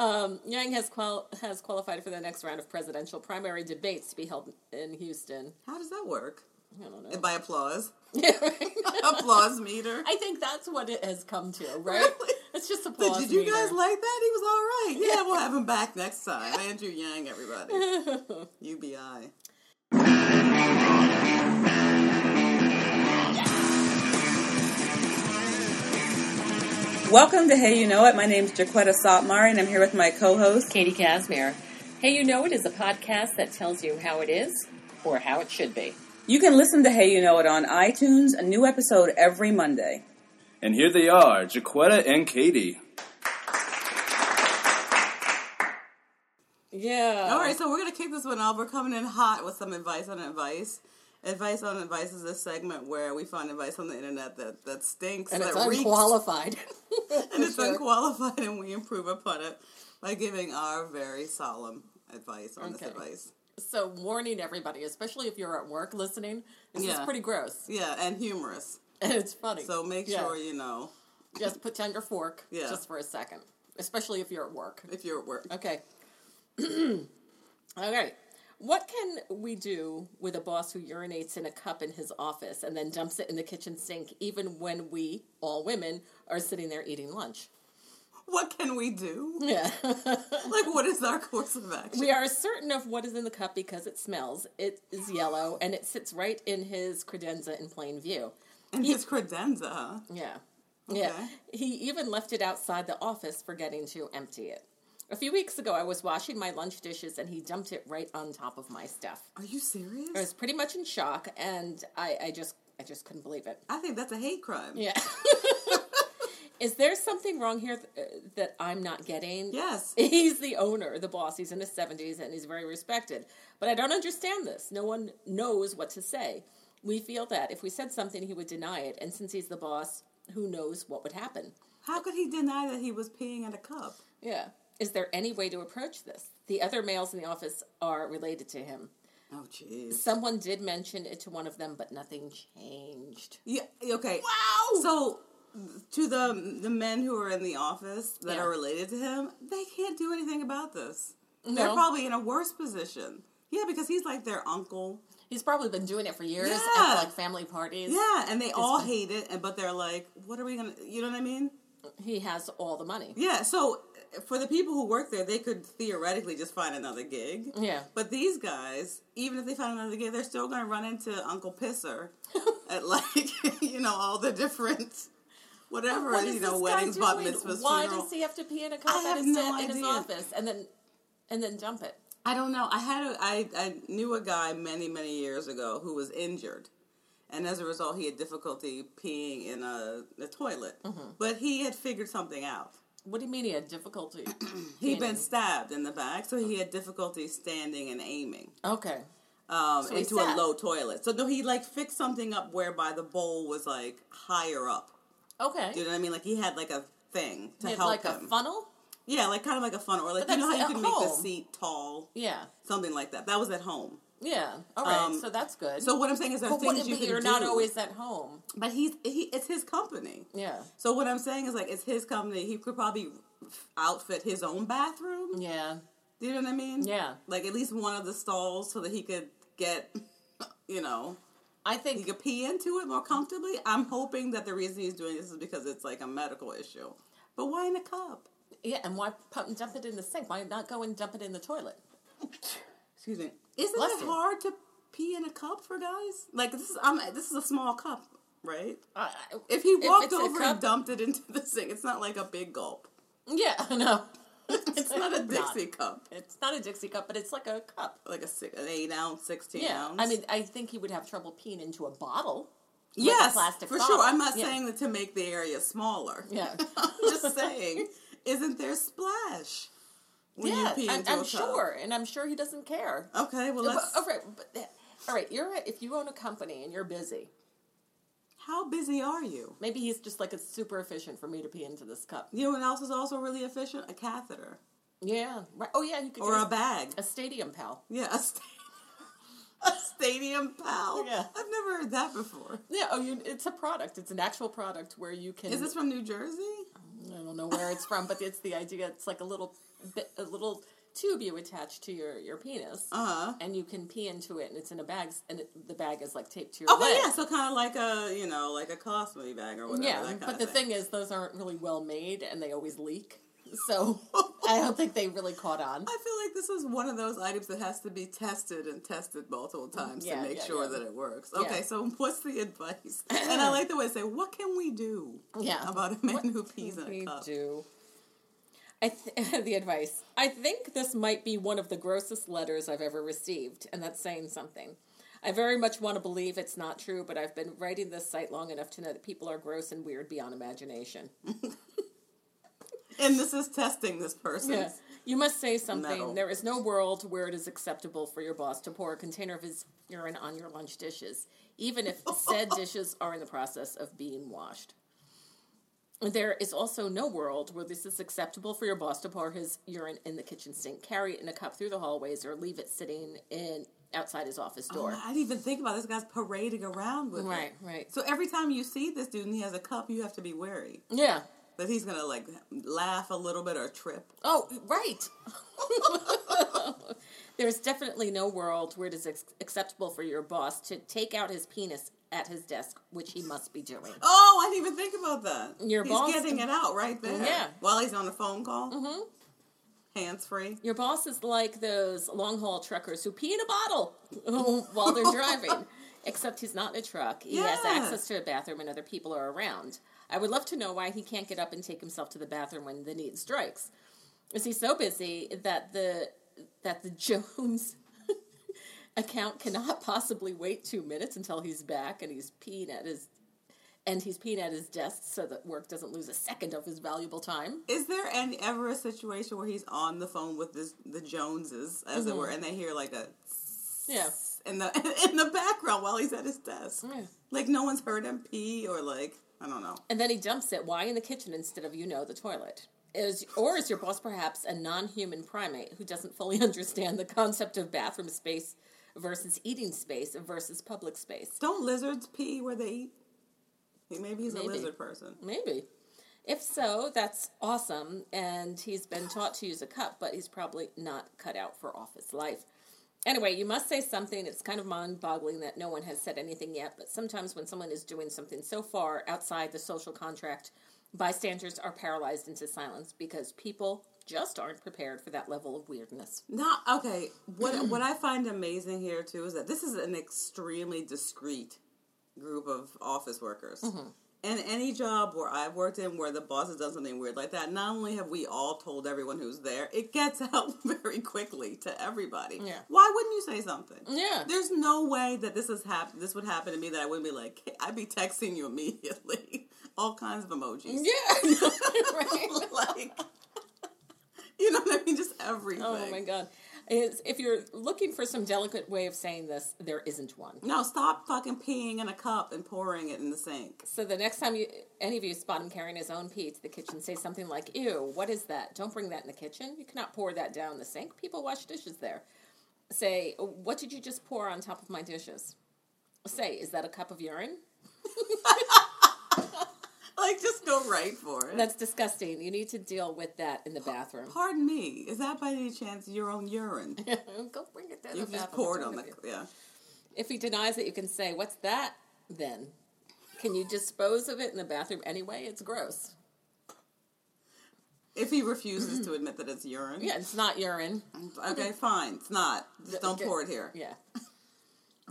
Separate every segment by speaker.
Speaker 1: Um, Yang has qual- has qualified for the next round of presidential primary debates to be held in Houston.
Speaker 2: How does that work?
Speaker 1: I don't know.
Speaker 2: By applause. Applause meter.
Speaker 1: I think that's what it has come to, right?
Speaker 2: Really?
Speaker 1: It's just applause.
Speaker 2: did you
Speaker 1: meter.
Speaker 2: guys like that? He was all right. Yeah, we'll have him back next time. Andrew Yang, everybody. UBI.
Speaker 3: Welcome to Hey You Know It. My name is Jaquetta Sotmar, and I'm here with my co-host.
Speaker 1: Katie Casimir. Hey, you know it is a podcast that tells you how it is or how it should be.
Speaker 3: You can listen to Hey You Know It on iTunes, a new episode every Monday.
Speaker 4: And here they are, Jaquetta and Katie.
Speaker 1: Yeah.
Speaker 2: All right, so we're gonna kick this one off. We're coming in hot with some advice on advice. Advice on advice is a segment where we find advice on the internet that that stinks,
Speaker 1: and
Speaker 2: that
Speaker 1: it's unqualified.
Speaker 2: and it's
Speaker 1: Sure.
Speaker 2: unqualified, and we improve upon it by giving our very solemn advice on this advice.
Speaker 1: So, warning everybody, especially if you're at work listening, this is pretty gross.
Speaker 2: Yeah, and humorous.
Speaker 1: And it's funny.
Speaker 2: So make
Speaker 1: Yeah.
Speaker 2: sure you know
Speaker 1: Just put down your fork
Speaker 2: Yeah.
Speaker 1: just for a second, especially if you're at work.
Speaker 2: if you're at work.
Speaker 1: Okay. All right. What can we do with a boss who urinates in a cup in his office and then dumps it in the kitchen sink, even when we, all women, are sitting there eating lunch?
Speaker 2: What can we do?
Speaker 1: Yeah.
Speaker 2: Like, what is our course of action?
Speaker 1: we are certain of what is in the cup because it smells. It is yellow and it sits right in his credenza in plain view.
Speaker 2: And his credenza, huh?
Speaker 1: Yeah. Yeah. He even left it outside the office, forgetting to empty it. A few weeks ago, I was washing my lunch dishes and he dumped it right on top of my stuff.
Speaker 2: Are you serious?
Speaker 1: I was pretty much in shock, and I, I just, I just couldn't believe it.
Speaker 2: I think that's a hate crime.
Speaker 1: Yeah. Is there something wrong here th- uh, that I'm not getting?
Speaker 2: Yes.
Speaker 1: He's the owner, the boss. He's in his 70s and he's very respected. But I don't understand this. No one knows what to say. We feel that if we said something, he would deny it. And since he's the boss, who knows what would happen?
Speaker 2: How could he deny that he was peeing in a cup?
Speaker 1: Yeah. Is there any way to approach this? The other males in the office are related to him.
Speaker 2: Oh, jeez.
Speaker 1: Someone did mention it to one of them, but nothing changed.
Speaker 2: Yeah. Okay.
Speaker 1: Wow.
Speaker 2: So, to the the men who are in the office that
Speaker 1: Yeah.
Speaker 2: are related to him, they can't do anything about this.
Speaker 1: No.
Speaker 2: They're probably in a worse position. Yeah, because he's like their uncle.
Speaker 1: He's probably been doing it for years
Speaker 2: Yeah.
Speaker 1: at like family parties.
Speaker 2: Yeah, and they all hate it, and but they're like, "What are we gonna?" You know what I mean?
Speaker 1: He has all the money.
Speaker 2: Yeah. So, for the people who work there, they could theoretically just find another gig.
Speaker 1: Yeah.
Speaker 2: But these guys, even if they find another gig, they're still going to run into Uncle Pisser at like you know all the different whatever
Speaker 1: What
Speaker 2: you know weddings, bat mitzvahs,
Speaker 1: Why
Speaker 2: funeral.
Speaker 1: does he have to pee in a cup at his,
Speaker 2: no
Speaker 1: in his office and then and then dump it?
Speaker 2: I don't know. I had a, I, I knew a guy many many years ago who was injured, and as a result, he had difficulty peeing in a, a toilet.
Speaker 1: Mm-hmm.
Speaker 2: But he had figured something out.
Speaker 1: What do you mean he had difficulty?
Speaker 2: He'd been stabbed in the back, so he had difficulty standing and aiming
Speaker 1: Okay.
Speaker 2: um,
Speaker 1: So he
Speaker 2: into a
Speaker 1: sat.
Speaker 2: low toilet. So no, he like fixed something up whereby the bowl was like higher up.
Speaker 1: Okay.
Speaker 2: Do you know what I mean? Like he had like a thing to
Speaker 1: He had,
Speaker 2: help
Speaker 1: like
Speaker 2: him.
Speaker 1: a funnel?
Speaker 2: yeah, like kind of like a funnel, or like
Speaker 1: But
Speaker 2: you know how
Speaker 1: that's
Speaker 2: you
Speaker 1: at
Speaker 2: can make the
Speaker 1: home.
Speaker 2: seat tall,
Speaker 1: Yeah.
Speaker 2: something like that. That was at home.
Speaker 1: Yeah. All right.
Speaker 2: Um,
Speaker 1: so that's good.
Speaker 2: So what I'm saying is are
Speaker 1: what,
Speaker 2: things you
Speaker 1: but
Speaker 2: can
Speaker 1: you're
Speaker 2: do.
Speaker 1: not always at home.
Speaker 2: But he's he it's his company.
Speaker 1: Yeah.
Speaker 2: So what I'm saying is like it's his company. He could probably outfit his own bathroom.
Speaker 1: Yeah.
Speaker 2: Do you know what I mean?
Speaker 1: Yeah.
Speaker 2: Like at least one of the stalls so that he could get, you know,
Speaker 1: I
Speaker 2: he
Speaker 1: think
Speaker 2: could pee into it more comfortably. I'm hoping that the reason he's doing this is because it's like a medical issue. But why in a cup?
Speaker 1: yeah, and why and dump it in the sink? Why not go and dump it in the toilet?
Speaker 2: Excuse me. Isn't
Speaker 1: Bless
Speaker 2: it hard to pee in a cup for guys? Like this is I'm this is a small cup, right?
Speaker 1: I-
Speaker 2: If he walked
Speaker 1: a
Speaker 2: over
Speaker 1: cup-
Speaker 2: and dumped it into the sink, it's not like a big gulp.
Speaker 1: Yeah, no.
Speaker 2: It's not a Dixie cup,
Speaker 1: It's not a Dixie cup, but it's like a cup.
Speaker 2: like a six, an eight ounce, sixteen
Speaker 1: Yeah,
Speaker 2: ounce.
Speaker 1: I mean, I think he would have trouble peeing into a bottle. like a
Speaker 2: yes,
Speaker 1: plastic
Speaker 2: for
Speaker 1: bottle.
Speaker 2: sure. I'm not
Speaker 1: Yeah.
Speaker 2: saying that to make the area smaller.
Speaker 1: Yeah.
Speaker 2: I'm just saying, isn't there splash when
Speaker 1: yeah,
Speaker 2: you pee
Speaker 1: I'm,
Speaker 2: into a
Speaker 1: I'm
Speaker 2: cup?
Speaker 1: sure, and I'm sure he doesn't care.
Speaker 2: Okay, well,
Speaker 1: But-
Speaker 2: let's.
Speaker 1: all right, but, all right. You're a- if you own a company and you're busy,
Speaker 2: How busy are you?
Speaker 1: maybe he's just like it's super efficient for me to pee into this cup.
Speaker 2: You know what else is also really efficient? A catheter
Speaker 1: Yeah. Right. Oh yeah, you could
Speaker 2: or
Speaker 1: use
Speaker 2: a bag.
Speaker 1: a stadium pal.
Speaker 2: Yeah, a, sta- a stadium pal.
Speaker 1: Yeah.
Speaker 2: I've never heard that before.
Speaker 1: Yeah. Oh, you, it's a product. It's an actual product where you can.
Speaker 2: Is this from New Jersey?
Speaker 1: I don't know where it's from, but it's the idea. It's like a little a little tube you attach to your your penis,
Speaker 2: Uh huh.
Speaker 1: and you can pee into it, and it's in a bag, and it, the bag is like taped to your
Speaker 2: Okay,
Speaker 1: leg.
Speaker 2: yeah, so kind of like a you know like a colostomy bag or whatever.
Speaker 1: Yeah, but the
Speaker 2: thing.
Speaker 1: thing is, those aren't really well made, and they always leak. So I don't think they really caught on.
Speaker 2: I feel like this is one of those items that has to be tested and tested multiple times
Speaker 1: Yeah,
Speaker 2: to make
Speaker 1: yeah,
Speaker 2: sure
Speaker 1: yeah.
Speaker 2: that it works. Okay, so what's the advice? and I like the way they say, "What can we do?"
Speaker 1: Yeah.
Speaker 2: about a man who pees in a cup.
Speaker 1: do. I th- the advice. I think this might be one of the grossest letters I've ever received, and that's saying something. I very much want to believe it's not true, but I've been writing this site long enough to know that people are gross and weird beyond imagination.
Speaker 2: And this is testing this person.
Speaker 1: Yeah. You must say something.
Speaker 2: Metal.
Speaker 1: There is no world where it is acceptable for your boss to pour a container of his urine on your lunch dishes, even if said dishes are in the process of being washed. There is also no world where this is acceptable for your boss to pour his urine in the kitchen sink, carry it in a cup through the hallways, or leave it sitting in outside his office oh, door.
Speaker 2: Oh, I didn't even think about this guy's parading around with
Speaker 1: right,
Speaker 2: it.
Speaker 1: right. Right.
Speaker 2: So every time you see this dude and he has a cup, you have to be wary
Speaker 1: Yeah.
Speaker 2: that he's gonna like laugh a little bit or trip.
Speaker 1: Oh, right. There's definitely no world where it is acceptable for your boss to take out his penis at his desk, which he must be doing.
Speaker 2: Oh, I didn't even think about that.
Speaker 1: Your
Speaker 2: he's
Speaker 1: boss-
Speaker 2: getting it out right there.
Speaker 1: Yeah.
Speaker 2: While he's on a phone call. Mm-hmm. Hands free.
Speaker 1: Your boss is like those long haul truckers who pee in a bottle while they're driving, except he's not in a truck. He has access to a bathroom and other people are around. I would love to know why he can't get up and take himself to the bathroom when the need strikes. Is he so busy that the that the Jones account cannot possibly wait two minutes until he's back and he's peeing at his and he's peeing at his desk so that work doesn't lose a second of his valuable time?
Speaker 2: Is there any ever a situation where he's on the phone with this, the Joneses, as it mm-hmm. were, and they hear like a
Speaker 1: Yeah.
Speaker 2: in the in the background while he's at his desk?
Speaker 1: Yeah.
Speaker 2: Like no one's heard him pee or like I don't know.
Speaker 1: And then he dumps it. Why in the kitchen instead of you know the toilet? Is or is your boss perhaps a non-human primate who doesn't fully understand the concept of bathroom space versus eating space versus public space?
Speaker 2: Don't lizards pee where they eat? Maybe he's
Speaker 1: Maybe.
Speaker 2: a lizard person.
Speaker 1: Maybe. If so, that's awesome, and he's been taught to use a cup, but he's probably not cut out for office life. Anyway, you must say something. It's kind of mind boggling that no one has said anything yet, but sometimes when someone is doing something so far outside the social contract, bystanders are paralyzed into silence because people just aren't prepared for that level of weirdness.
Speaker 2: Not okay. What what I find amazing here too is that this is an extremely discreet group of office workers. Mm-hmm. And any job where I've worked in where the boss has done something weird like that, not only have we all told everyone who's there, it gets out very quickly to everybody.
Speaker 1: Yeah.
Speaker 2: Why wouldn't you say something?
Speaker 1: Yeah.
Speaker 2: There's no way that this has happened. This would happen to me that I wouldn't be like, hey, I'd be texting you immediately. All kinds of emojis.
Speaker 1: Yeah. right.
Speaker 2: like, you know what I mean? Just everything.
Speaker 1: Oh my god. Is if you're looking for some delicate way of saying this, there isn't one.
Speaker 2: No, stop fucking peeing in a cup and pouring it in the sink.
Speaker 1: So the next time you any of you spot him carrying his own pee to the kitchen, say something like, "Ew, what is that? Don't bring that in the kitchen. You cannot pour that down the sink. People wash dishes there." Say, "What did you just pour on top of my dishes?" Say, "Is that a cup of urine?"
Speaker 2: Like, just go right for it.
Speaker 1: That's disgusting. You need to deal with that in the bathroom.
Speaker 2: Pardon me. Is that by any chance your own urine?
Speaker 1: Go bring it down
Speaker 2: You
Speaker 1: the
Speaker 2: just poured on the
Speaker 1: you?
Speaker 2: yeah.
Speaker 1: If he denies it, you can say, "What's that?" Then, can you dispose of it in the bathroom anyway? It's gross.
Speaker 2: If he refuses to admit that it's urine,
Speaker 1: Yeah, it's not urine.
Speaker 2: Okay, fine. It's not. Just don't
Speaker 1: Okay.
Speaker 2: pour it here.
Speaker 1: Yeah.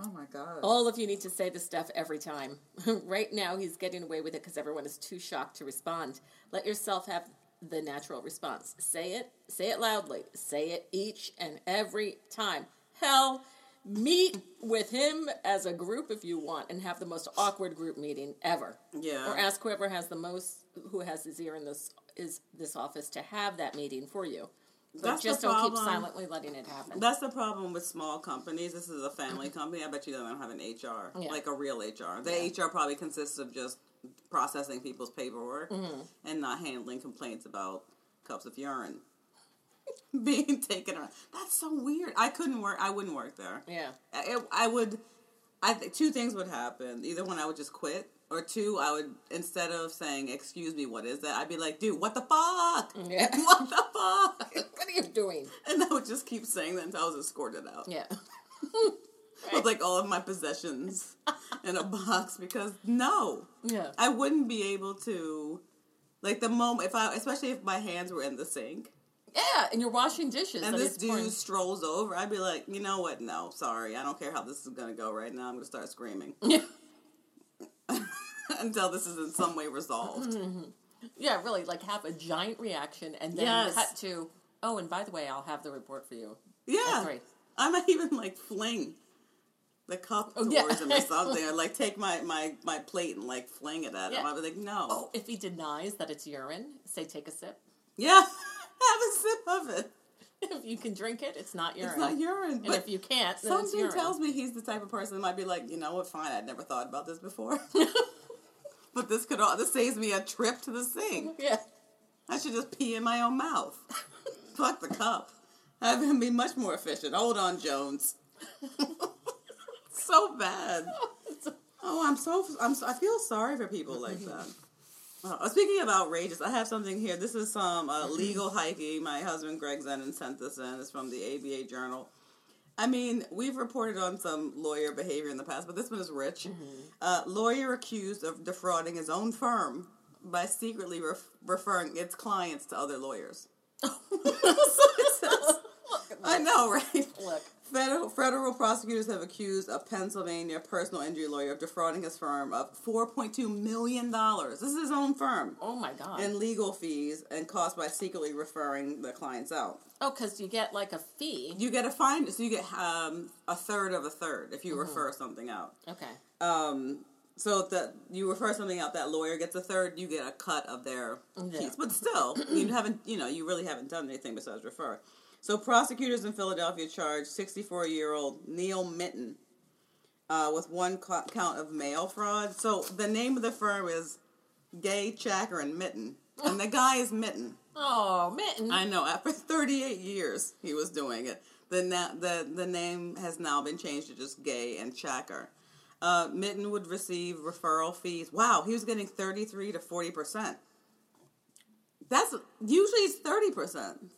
Speaker 2: Oh my god.
Speaker 1: All of you need to say this stuff every time. right now, he's getting away with it because everyone is too shocked to respond. Let yourself have the natural response. Say it, say it loudly, say it each and every time. Hell, meet with him as a group if you want and have the most awkward group meeting ever.
Speaker 2: Yeah.
Speaker 1: Or ask whoever has the most, who has his ear in this is this office to have that meeting for you. So
Speaker 2: That's
Speaker 1: just
Speaker 2: the
Speaker 1: don't keep silently letting it happen.
Speaker 2: That's the problem with small companies. This is a family company. I bet you they don't have an HR,
Speaker 1: Yeah.
Speaker 2: like a real HR. The HR probably consists of just processing people's paperwork
Speaker 1: Mm-hmm.
Speaker 2: and not handling complaints about cups of urine being taken around. That's so weird. I couldn't work. I wouldn't work there.
Speaker 1: yeah.
Speaker 2: I, I would. I think two things would happen. Either one, I would just quit or two, I would instead of saying "Excuse me, what is that?" I'd be like, "Dude, what the fuck?
Speaker 1: Yeah.
Speaker 2: What the fuck?"
Speaker 1: what are you doing?
Speaker 2: and I would just keep saying that until I was escorted out
Speaker 1: Yeah.
Speaker 2: with like all of my possessions in a box because no,
Speaker 1: Yeah.
Speaker 2: I wouldn't be able to. Like the moment if I, especially if my hands were in the sink
Speaker 1: Yeah, and you're washing dishes.
Speaker 2: and
Speaker 1: and
Speaker 2: this dude strolls over, I'd be like, you know what? No, sorry, I don't care how this is gonna go right now. I'm gonna start screaming
Speaker 1: Yeah.
Speaker 2: until this is in some way resolved. Mm-hmm.
Speaker 1: Yeah, really, like have a giant reaction and then
Speaker 2: Yes.
Speaker 1: cut to, oh, and by the way, I'll have the report for you.
Speaker 2: Yeah. I might even like fling the cup
Speaker 1: Oh,
Speaker 2: towards
Speaker 1: yeah.
Speaker 2: him or something, or like take my my my plate and like fling it at him. I'd be like, no,
Speaker 1: Oh, if he denies that it's urine, say take a sip.
Speaker 2: yeah, have a sip of it.
Speaker 1: If you can drink it, it's not urine.
Speaker 2: It's not urine,
Speaker 1: And
Speaker 2: but
Speaker 1: if you can't, then it's
Speaker 2: something tells me he's the type of person that might be like, you know what? Fine, I'd never thought about this before. but this could all this saves me a trip to the sink.
Speaker 1: Yeah.
Speaker 2: I should just pee in my own mouth. Fuck the cup. Have him be much more efficient. Hold on, Jones. so bad. Oh, I'm so, I'm so I feel sorry for people like that. Uh, speaking of outrageous, I have something here. This is some uh, legal hiking. My husband Greg Zenon sent this in. It's from the ABA Journal. I mean, we've reported on some lawyer behavior in the past, but this one is rich. Uh, lawyer accused of defrauding his own firm by secretly ref- referring its clients to other lawyers. So says- I know, right?
Speaker 1: Look.
Speaker 2: Federal, federal prosecutors have accused a Pennsylvania personal injury lawyer of defrauding his firm of $4.2 million. This is his own firm.
Speaker 1: Oh my god.
Speaker 2: And legal fees and costs by secretly referring the clients out.
Speaker 1: oh, because you get like a fee.
Speaker 2: You get a fine, so you get um, a third of a third if you refer something out.
Speaker 1: Okay.
Speaker 2: Um, so that you refer something out, that lawyer gets a third. You get a cut of their
Speaker 1: Yeah.
Speaker 2: fees, but still, you haven't, you know, you really haven't done anything besides refer. So prosecutors in Philadelphia charged 64-year-old Neil Mittin uh, with one co- count of mail fraud. So the name of the firm is Gay Chacker and Mittin, and the guy is Mittin.
Speaker 1: Oh, mitten.
Speaker 2: I know. After 38 years, he was doing it. The na- the the name has now been changed to just Gay and Chacker. Uh, Mittin would receive referral fees. Wow, he was getting 33 to 40 percent. That's usually it's 30 percent.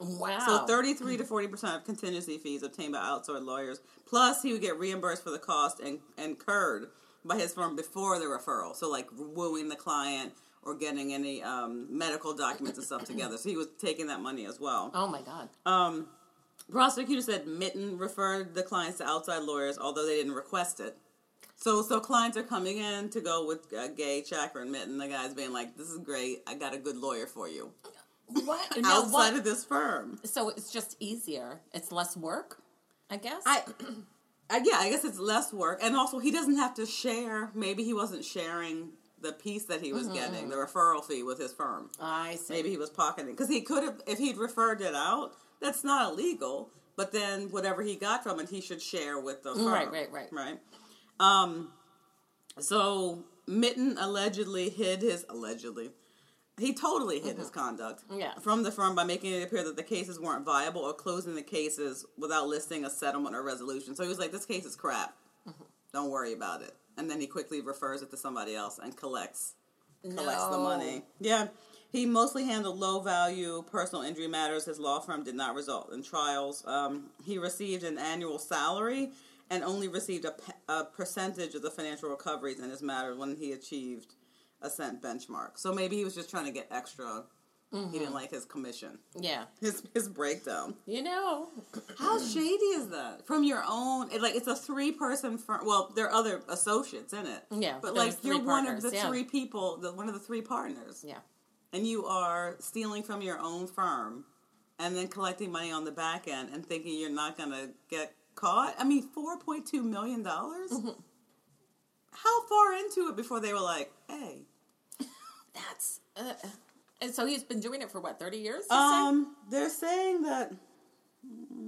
Speaker 1: Wow.
Speaker 2: So 33 to 40 percent of contingency fees obtained by outsourced lawyers. Plus, he would get reimbursed for the cost in- incurred by his firm before the referral. So, like wooing the client or getting any um, medical documents and stuff together. So he was taking that money as well.
Speaker 1: Oh my god.
Speaker 2: Um, prosecutor said Mittin referred the clients to outside lawyers, although they didn't request it. So, so clients are coming in to go with uh, Gay, Chacker and Mittin. The guy's being like, "This is great. I got a good lawyer for you
Speaker 1: What? Now,
Speaker 2: outside
Speaker 1: what?
Speaker 2: of this firm."
Speaker 1: So it's just easier. It's less work, I guess.
Speaker 2: I, I, uh, yeah, I guess it's less work, and also he doesn't have to share. Maybe he wasn't sharing the piece that he was mm-hmm, getting, mm-hmm. the referral fee with his firm.
Speaker 1: I see.
Speaker 2: Maybe he was pocketing because he could have, if he'd referred it out, that's not illegal. But then whatever he got from it, he should share with the mm, firm.
Speaker 1: Right, right, right.
Speaker 2: right. Um, so Mittin allegedly hid his allegedly. He totally hid his conduct
Speaker 1: Mm-hmm. Yeah.
Speaker 2: from the firm by making it appear that the cases weren't viable or closing the cases without listing a settlement or resolution. So he was like, "This case is crap.
Speaker 1: Mm-hmm.
Speaker 2: Don't worry about it." And then he quickly refers it to somebody else and collects collects the money. Yeah. He mostly handled low value personal injury matters. His law firm did not result in trials. Um, he received an annual salary and only received a, pe- a percentage of the financial recoveries in his matter when he achieved a cent benchmark. So maybe he was just trying to get extra. He didn't like his commission,
Speaker 1: Yeah.
Speaker 2: his his breakdown.
Speaker 1: You know.
Speaker 2: How shady is that? From your own, it, like it's a three person firm. Well, there are other associates in it.
Speaker 1: Yeah,
Speaker 2: but like you're one of the
Speaker 1: yeah.
Speaker 2: three people, the one of the three partners
Speaker 1: Yeah.
Speaker 2: and you are stealing from your own firm and then collecting money on the back end and thinking you're not going to get caught. I mean, 4.2 million? dollars
Speaker 1: Mm-hmm.
Speaker 2: How far into it before they were like, hey?
Speaker 1: That's. Uh, and so he's been doing it for what, 30 years? say?
Speaker 2: Um, they're saying that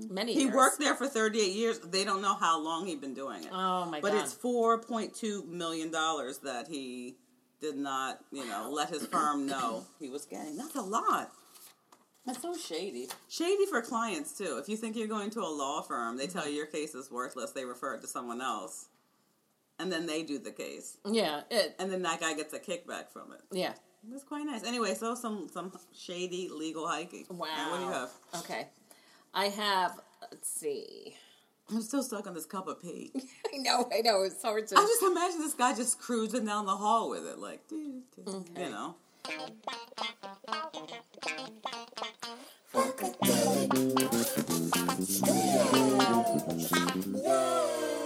Speaker 1: Many
Speaker 2: he
Speaker 1: years.
Speaker 2: worked there for 38 years. They don't know how long he's been doing it.
Speaker 1: Oh my
Speaker 2: but
Speaker 1: god.
Speaker 2: But it's $4.2 million that he did not, you know, let his firm know he was getting. That's a lot. That's so shady. Shady for clients too. If you think you're going to a law firm, they tell you your case is worthless. They refer it to someone else, and then they do the case,
Speaker 1: Yeah, it,
Speaker 2: and then that guy gets a kickback from it.
Speaker 1: yeah.
Speaker 2: It's quite nice. Anyway, so some some shady legal hiking.
Speaker 1: Wow.
Speaker 2: And what do you have?
Speaker 1: Okay. I have, let's see.
Speaker 2: I'm still stuck on this cup of pee.
Speaker 1: I know, I know. It's hard to.
Speaker 2: I just imagine this guy just cruising down the hall with it, like, doo, doo,
Speaker 1: Okay.
Speaker 2: you know.
Speaker 5: got the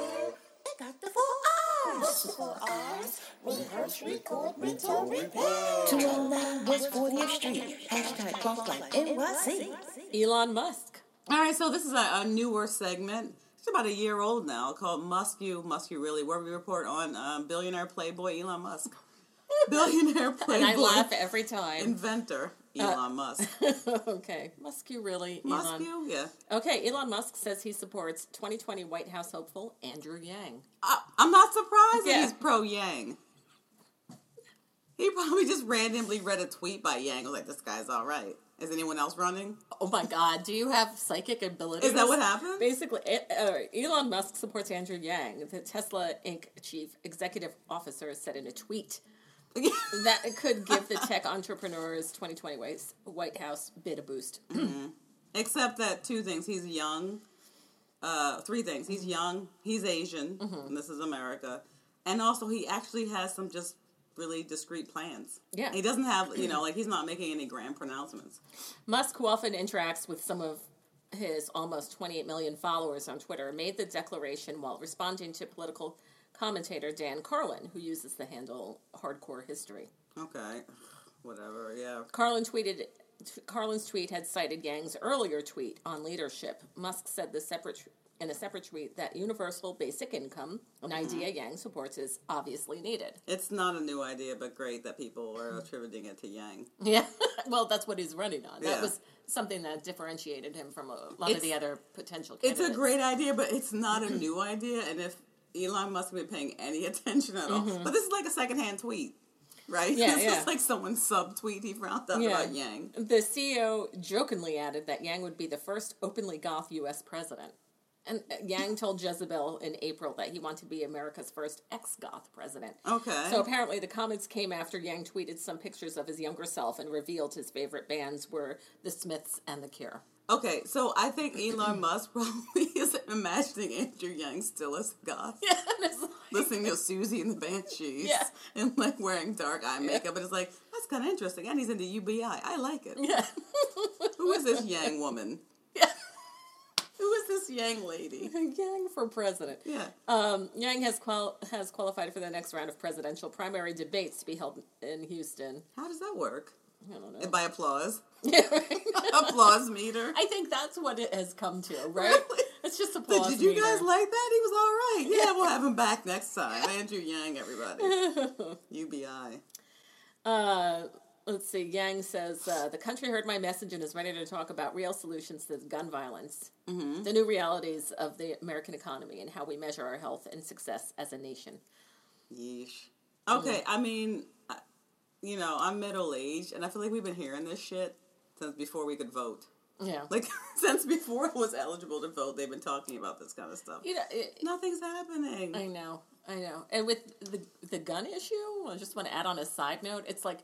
Speaker 5: four R's. Rehearse, record, retool, repair. 209 West 40th Street. Hashtag Bump Like NYC.
Speaker 1: Elon Musk.
Speaker 2: All right, so this is a, a newer segment. It's about a year old now, called Musk You, Musk You Really, where we report on um, billionaire playboy Elon Musk. billionaire playboy
Speaker 1: And I laugh every time.
Speaker 2: inventor Elon Musk.
Speaker 1: okay. Musk, you really?
Speaker 2: Musk. You? Yeah.
Speaker 1: Okay, Elon Musk says he supports 2020 White House hopeful Andrew Yang.
Speaker 2: I'm not surprised
Speaker 1: Yeah.
Speaker 2: that he's pro Yang. He probably just randomly read a tweet by Yang. And was like, "This guy's all right." Is anyone else running?
Speaker 1: Oh my God! Do you have psychic abilities?
Speaker 2: Is that what happened?
Speaker 1: Basically, uh, Elon Musk supports Andrew Yang. The Tesla Inc. chief executive officer said in a tweet that could give the tech entrepreneurs 2020 White- White House bid a boost.
Speaker 2: Except that two things: he's young. Uh, three things: he's young, he's Asian,
Speaker 1: Mm-hmm.
Speaker 2: and this is America, and also he actually has some just really discreet plans.
Speaker 1: Yeah.
Speaker 2: he doesn't have you know like he's not making any grand pronouncements.
Speaker 1: Musk, who often interacts with some of his almost 28 million followers on Twitter, made the declaration while responding to political commentator Dan Carlin, who uses the handle Hardcore History.
Speaker 2: Okay, whatever. Yeah,
Speaker 1: Carlin tweeted. Carlin's tweet had cited Yang's earlier tweet on leadership. Musk said the separate in a separate tweet that universal basic income, an mm-hmm. idea Yang supports, is obviously needed.
Speaker 2: it's not a new idea, but great that people are attributing it to Yang.
Speaker 1: Yeah, well, that's what he's running on. That
Speaker 2: Yeah.
Speaker 1: was something that differentiated him from a lot
Speaker 2: It's-
Speaker 1: of the other potential. Candidates.
Speaker 2: It's a great idea, but it's not a new idea. And if Elon Musk been paying any attention at all, but this is like a secondhand tweet, right?
Speaker 1: Mm-hmm. Yeah,
Speaker 2: this
Speaker 1: yeah.
Speaker 2: is like someone's subtweet he found out
Speaker 1: Yeah.
Speaker 2: about Yang.
Speaker 1: The CEO jokingly added that Yang would be the first openly goth U.S. president. And uh, Yang told Jezebel in April that he wanted to be America's first ex goth president.
Speaker 2: Okay.
Speaker 1: So apparently, the comments came after Yang tweeted some pictures of his younger self and revealed his favorite bands were The Smiths and The Cure.
Speaker 2: Okay, so I think Elon Musk probably is imagining Andrew Yang still as a goth.
Speaker 1: Yeah, like-
Speaker 2: Listening to Siouxsie and the Banshees.
Speaker 1: Yeah.
Speaker 2: And like wearing dark eye makeup. And it's like, that's kind of interesting. And he's into UBI. I like it.
Speaker 1: yeah.
Speaker 2: Who is this Yang woman?
Speaker 1: Yeah.
Speaker 2: Who is this Yang lady?
Speaker 1: Yang for president.
Speaker 2: Yeah.
Speaker 1: Um, Yang has qual- has qualified for the next round of presidential primary debates to be held in Houston.
Speaker 2: How does that work?
Speaker 1: I don't know.
Speaker 2: And by applause? Applause meter?
Speaker 1: I think that's what it has come to, right?
Speaker 2: Really?
Speaker 1: It's just applause.
Speaker 2: did you
Speaker 1: meter.
Speaker 2: guys like that? He was all right. Yeah, we'll have him back next time. Andrew Yang, everybody. UBI.
Speaker 1: Uh, let's see. Yang says uh, the country heard my message and is ready to talk about real solutions to gun violence, mm-hmm. the new realities of the American economy, and how we measure our health and success as a nation.
Speaker 2: Yeesh. Okay, I mean, you know, I'm middle aged, and I feel like we've been hearing this shit since before we could vote.
Speaker 1: Yeah,
Speaker 2: Like, since before I was eligible to vote, they've been talking about this kind of stuff.
Speaker 1: you know. It,
Speaker 2: Nothing's happening.
Speaker 1: I know, I know. And with the the gun issue, I just want to add on a side note. It's like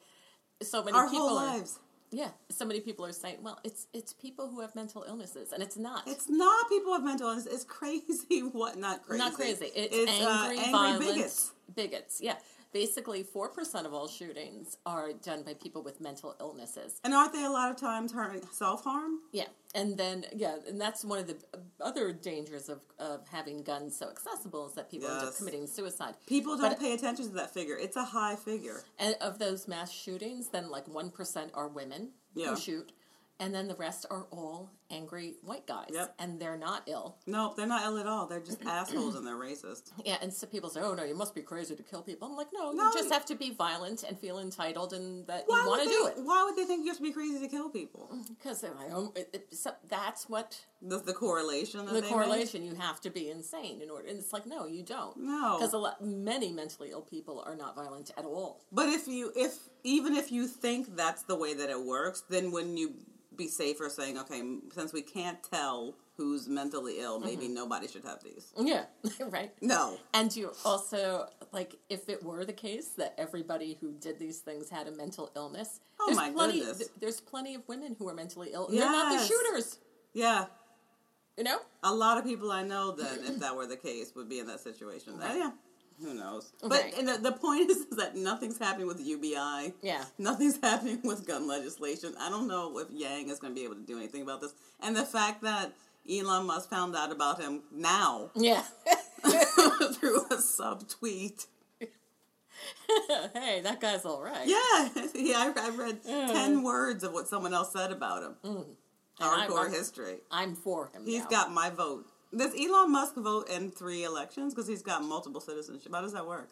Speaker 1: so many
Speaker 2: Our
Speaker 1: people
Speaker 2: whole
Speaker 1: are,
Speaker 2: lives.
Speaker 1: Yeah, so many people are saying, well, it's it's people who have mental illnesses, and it's not.
Speaker 2: It's not people with mental illness. It's crazy. What? Not crazy.
Speaker 1: not crazy. It's,
Speaker 2: uh,
Speaker 1: angry, violent
Speaker 2: bigots.
Speaker 1: bigots. Yeah, basically, four percent of all shootings are done by people with mental illnesses.
Speaker 2: And aren't they a lot of times self harm?
Speaker 1: Yeah, and then yeah, and that's one of the other dangers of of having guns so accessible is that people end up committing suicide.
Speaker 2: People don't
Speaker 1: But-
Speaker 2: pay attention to that figure. It's a high figure.
Speaker 1: And of those mass shootings, then like one percent are women
Speaker 2: Yeah.
Speaker 1: who shoot, and then the rest are all angry white guys,
Speaker 2: Yep.
Speaker 1: and they're not ill.
Speaker 2: No, they're not ill at all. They're just assholes and they're racist.
Speaker 1: Yeah, and so people say, "Oh no, you must be crazy to kill people." I'm like, no,
Speaker 2: No,
Speaker 1: you just have to be violent and feel entitled, and that
Speaker 2: Why
Speaker 1: you want to do it
Speaker 2: Why would they think you have to be crazy to kill people?
Speaker 1: Mm, because they're like, oh, it, it, so that's what
Speaker 2: The, the correlation.
Speaker 1: The correlation. You have to be insane in order, and it's like, no, you don't.
Speaker 2: No.
Speaker 1: because a lot, many mentally ill people are not violent at all.
Speaker 2: But if you, if even if you think that's the way that it works, then wouldn't you be safer saying, okay, since we can't tell who's mentally ill, maybe
Speaker 1: Mm-hmm.
Speaker 2: nobody should have these.
Speaker 1: Yeah, right.
Speaker 2: No.
Speaker 1: And you also like if it were the case that everybody who did these things had a mental illness.
Speaker 2: Oh,
Speaker 1: there's
Speaker 2: my
Speaker 1: plenty,
Speaker 2: goodness.
Speaker 1: th- there's plenty of women who are mentally ill. and They're not the shooters.
Speaker 2: Yeah.
Speaker 1: You know.
Speaker 2: A lot of people I know that, if that were the case, would be in that situation. Uh, yeah. Who knows?
Speaker 1: Right.
Speaker 2: But and the, the point is that nothing's happening with the UBI.
Speaker 1: Yeah.
Speaker 2: Nothing's happening with gun legislation. I don't know if Yang is going to be able to do anything about this. And the fact that Elon Musk found out about him now
Speaker 1: Yeah.
Speaker 2: through a sub tweet.
Speaker 1: hey, that guy's all right.
Speaker 2: Yeah, yeah. I, I read ten words of what someone else said about him.
Speaker 1: Mm.
Speaker 2: Hardcore
Speaker 1: I'm-
Speaker 2: history.
Speaker 1: I'm for him.
Speaker 2: He's
Speaker 1: now.
Speaker 2: got my vote. Does Elon Musk vote in three elections? Because he's got multiple citizenship. How does that work?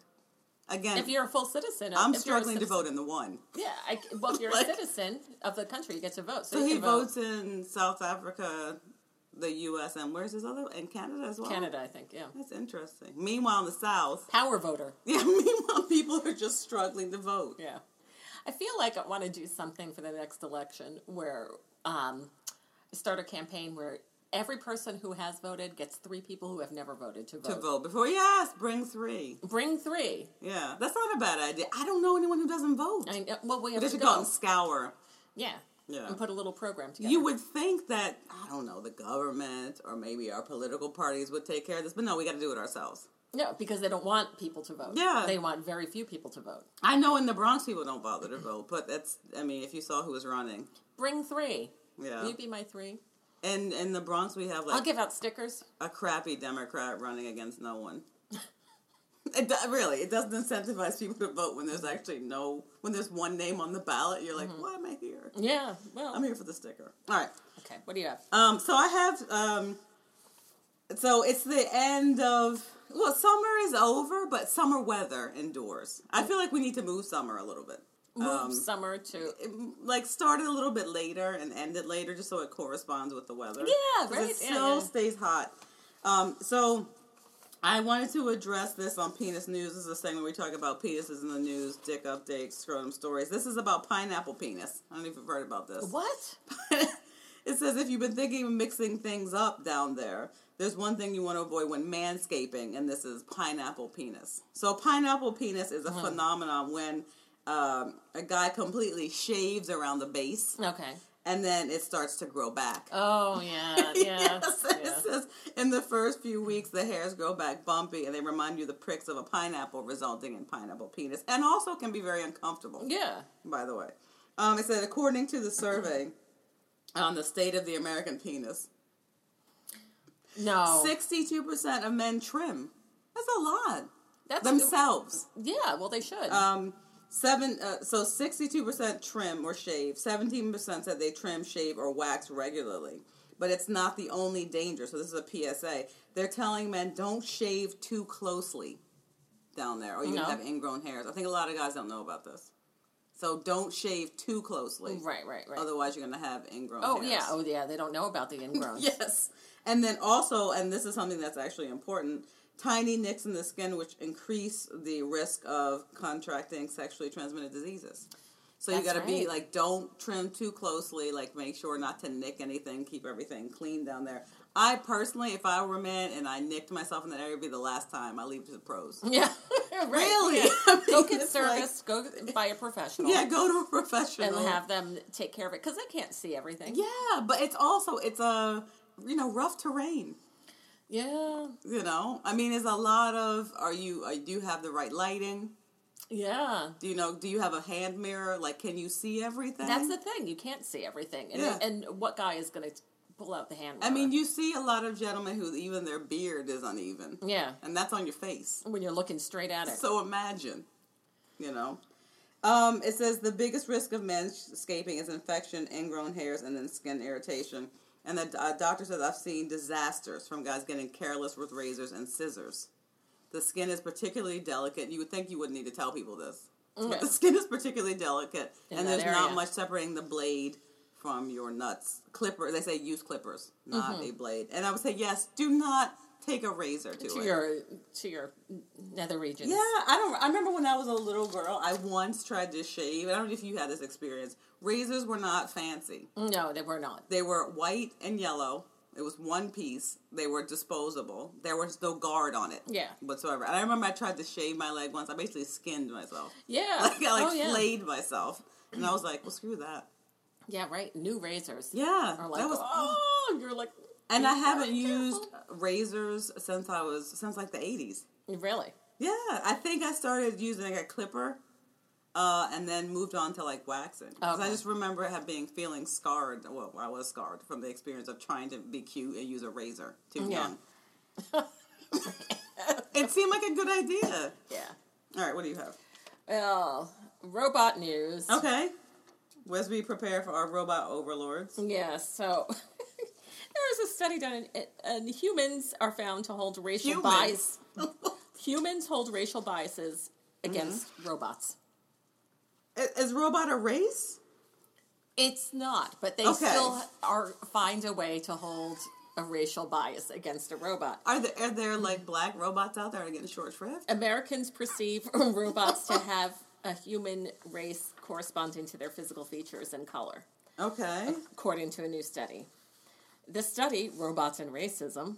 Speaker 2: Again,
Speaker 1: If you're a full citizen,
Speaker 2: I'm struggling to vote in the one.
Speaker 1: Yeah, I, well, if you're
Speaker 2: Like-
Speaker 1: a citizen of the country, you get to vote. So,
Speaker 2: So he
Speaker 1: can vote.
Speaker 2: votes in South Africa, the U.S., and where's his other? And Canada as well.
Speaker 1: Canada, I think. Yeah,
Speaker 2: That's interesting. Meanwhile, in the South,
Speaker 1: power voter.
Speaker 2: yeah. Meanwhile, people are just struggling to vote.
Speaker 1: Yeah, I feel like I want to do something for the next election where um, start a campaign where every person who has voted gets three people who have never voted to vote.
Speaker 2: To vote before, yes, bring three.
Speaker 1: Bring three.
Speaker 2: Yeah, that's not a bad idea. I don't know anyone who doesn't vote.
Speaker 1: I know, well, we have
Speaker 2: They
Speaker 1: to
Speaker 2: go out
Speaker 1: go.
Speaker 2: and scour.
Speaker 1: Yeah.
Speaker 2: Yeah.
Speaker 1: And put a little program together.
Speaker 2: You would think that I don't know the government or maybe our political parties would take care of this, but no, we got to do it ourselves.
Speaker 1: No, because they don't want people to vote.
Speaker 2: Yeah.
Speaker 1: They want very few people to vote.
Speaker 2: I know in the Bronx people don't bother to vote, but that's I mean if you saw who was running,
Speaker 1: Bring three.
Speaker 2: yeah.
Speaker 1: Will you be my three?
Speaker 2: And in the Bronx we have like I'll
Speaker 1: give out stickers.
Speaker 2: a crappy Democrat running against no one. It really, it doesn't incentivize people to vote when there's actually no when there's one name on the ballot. You're like, why am I here?
Speaker 1: Yeah. Well.
Speaker 2: I'm here for the sticker. All right.
Speaker 1: okay. What do you have?
Speaker 2: Um, so I have um, so it's the end of well, summer is over, but summer weather indoors. I feel like we need to move summer a little bit.
Speaker 1: Move
Speaker 2: Um,
Speaker 1: summer to.
Speaker 2: like started a little bit later and ended later, just so it corresponds with the weather.
Speaker 1: Yeah, right,
Speaker 2: It
Speaker 1: yeah,
Speaker 2: still
Speaker 1: yeah.
Speaker 2: stays hot. Um, so I wanted to address this on Penis News. This is a segment where we talk about penises in the news, dick updates, scrotum stories. This is about pineapple penis. I don't know if you've heard about this.
Speaker 1: What?
Speaker 2: it says if you've been thinking of mixing things up down there, there's one thing you want to avoid when manscaping, and this is pineapple penis. So pineapple penis is a
Speaker 1: Uh-huh.
Speaker 2: phenomenon when um, a guy completely shaves around the base,
Speaker 1: Okay.
Speaker 2: and then it starts to grow back.
Speaker 1: Oh yeah, yeah.
Speaker 2: Yes,
Speaker 1: yeah.
Speaker 2: it says in the first few weeks the hairs grow back bumpy and they remind you the pricks of a pineapple, resulting in pineapple penis, and also can be very uncomfortable
Speaker 1: Yeah.
Speaker 2: by the way. Um, it said, according to the survey on the state of the American penis,
Speaker 1: No.
Speaker 2: 62% of men trim. That's a lot.
Speaker 1: That's
Speaker 2: Themselves.
Speaker 1: Yeah. Well, they should.
Speaker 2: Um, seven. Uh, so 62% trim or shave. 17% said they trim, shave, or wax regularly. But it's not the only danger. So this is a PSA. They're telling men don't shave too closely down there, or you
Speaker 1: No.
Speaker 2: have ingrown hairs. I think a lot of guys don't know about this. So don't shave too closely.
Speaker 1: right. Right. Right.
Speaker 2: Otherwise, you're going to have ingrown
Speaker 1: oh
Speaker 2: hairs.
Speaker 1: yeah. Oh yeah. They don't know about the ingrown.
Speaker 2: yes. And then also, and this is something that's actually important, tiny nicks in the skin which increase the risk of contracting sexually transmitted diseases. So you got to be like, don't trim too closely. Like, make sure not to nick anything. Keep everything clean down there. I personally, if I were a man and I nicked myself in that area, it'd be the last time. I leave to the pros.
Speaker 1: Yeah. right.
Speaker 2: Really?
Speaker 1: yeah.
Speaker 2: I mean,
Speaker 1: Go get
Speaker 2: it's like-
Speaker 1: service. go by a professional.
Speaker 2: Yeah, go to a professional
Speaker 1: and have them take care of it because they can't see everything.
Speaker 2: Yeah, but it's also it's a you know rough terrain.
Speaker 1: Yeah.
Speaker 2: You know, I mean, it's a lot of. Are you? Are, do you have the right lighting?
Speaker 1: Yeah.
Speaker 2: Do you know? Do you have a hand mirror? Like, can you see everything?
Speaker 1: That's the thing. You can't see everything. And,
Speaker 2: Yeah.
Speaker 1: and what guy is going to pull out the hand?
Speaker 2: I mean, you see a lot of gentlemen who even their beard is uneven,
Speaker 1: Yeah.
Speaker 2: and that's on your face.
Speaker 1: When you're looking straight at it.
Speaker 2: So imagine, you know. Um, it says the biggest risk of manscaping is infection, ingrown hairs, and then skin irritation. And the uh, doctor says I've seen disasters from guys getting careless with razors and scissors. The skin is particularly delicate. You would think you wouldn't need to tell people this,
Speaker 1: Yeah.
Speaker 2: but the skin is particularly delicate,
Speaker 1: In
Speaker 2: and there's not much separating the blade from your nuts. Clipper, they say use clippers, not a blade. And I would say yes, do not take a razor to,
Speaker 1: to your to your nether regions.
Speaker 2: Yeah, I don't. I remember when I was a little girl, I once tried to shave. I don't know if you had this experience razors were not fancy.
Speaker 1: No, they were not.
Speaker 2: They were white and yellow. It was one piece. They were disposable. There was no guard on it.
Speaker 1: Yeah.
Speaker 2: Whatsoever. And I remember I tried to shave my leg once. I basically skinned myself.
Speaker 1: Yeah.
Speaker 2: Like I like
Speaker 1: oh, yeah.
Speaker 2: flayed myself. And I was like, well, screw that.
Speaker 1: Yeah, right. New razors.
Speaker 2: Yeah.
Speaker 1: Like,
Speaker 2: that was
Speaker 1: oh, oh, you're like,
Speaker 2: And I haven't used
Speaker 1: careful. razors
Speaker 2: since I was since like the eighties.
Speaker 1: Really?
Speaker 2: Yeah, I think I started using like a clipper, uh, and then moved on to like waxing. 'Cause I
Speaker 1: Okay.
Speaker 2: just remember have being feeling scarred. Well, I was scarred from the experience of trying to be cute and use a razor too
Speaker 1: Yeah.
Speaker 2: young. it seemed like a good idea.
Speaker 1: Yeah.
Speaker 2: All right, what do you have?
Speaker 1: Well, robot news.
Speaker 2: Okay, as we prepare for our robot overlords.
Speaker 1: Yeah, so there was a study done, in, and humans are found to hold racial bias. Humans hold racial biases against robots.
Speaker 2: Is robot a race?
Speaker 1: It's not, but they
Speaker 2: Okay.
Speaker 1: still are find a way to hold a racial bias against a robot.
Speaker 2: Are there are there like black robots out there getting short shrift?
Speaker 1: Americans perceive robots to have a human race corresponding to their physical features and color,
Speaker 2: Okay.
Speaker 1: according to a new study. The study, Robots and Racism,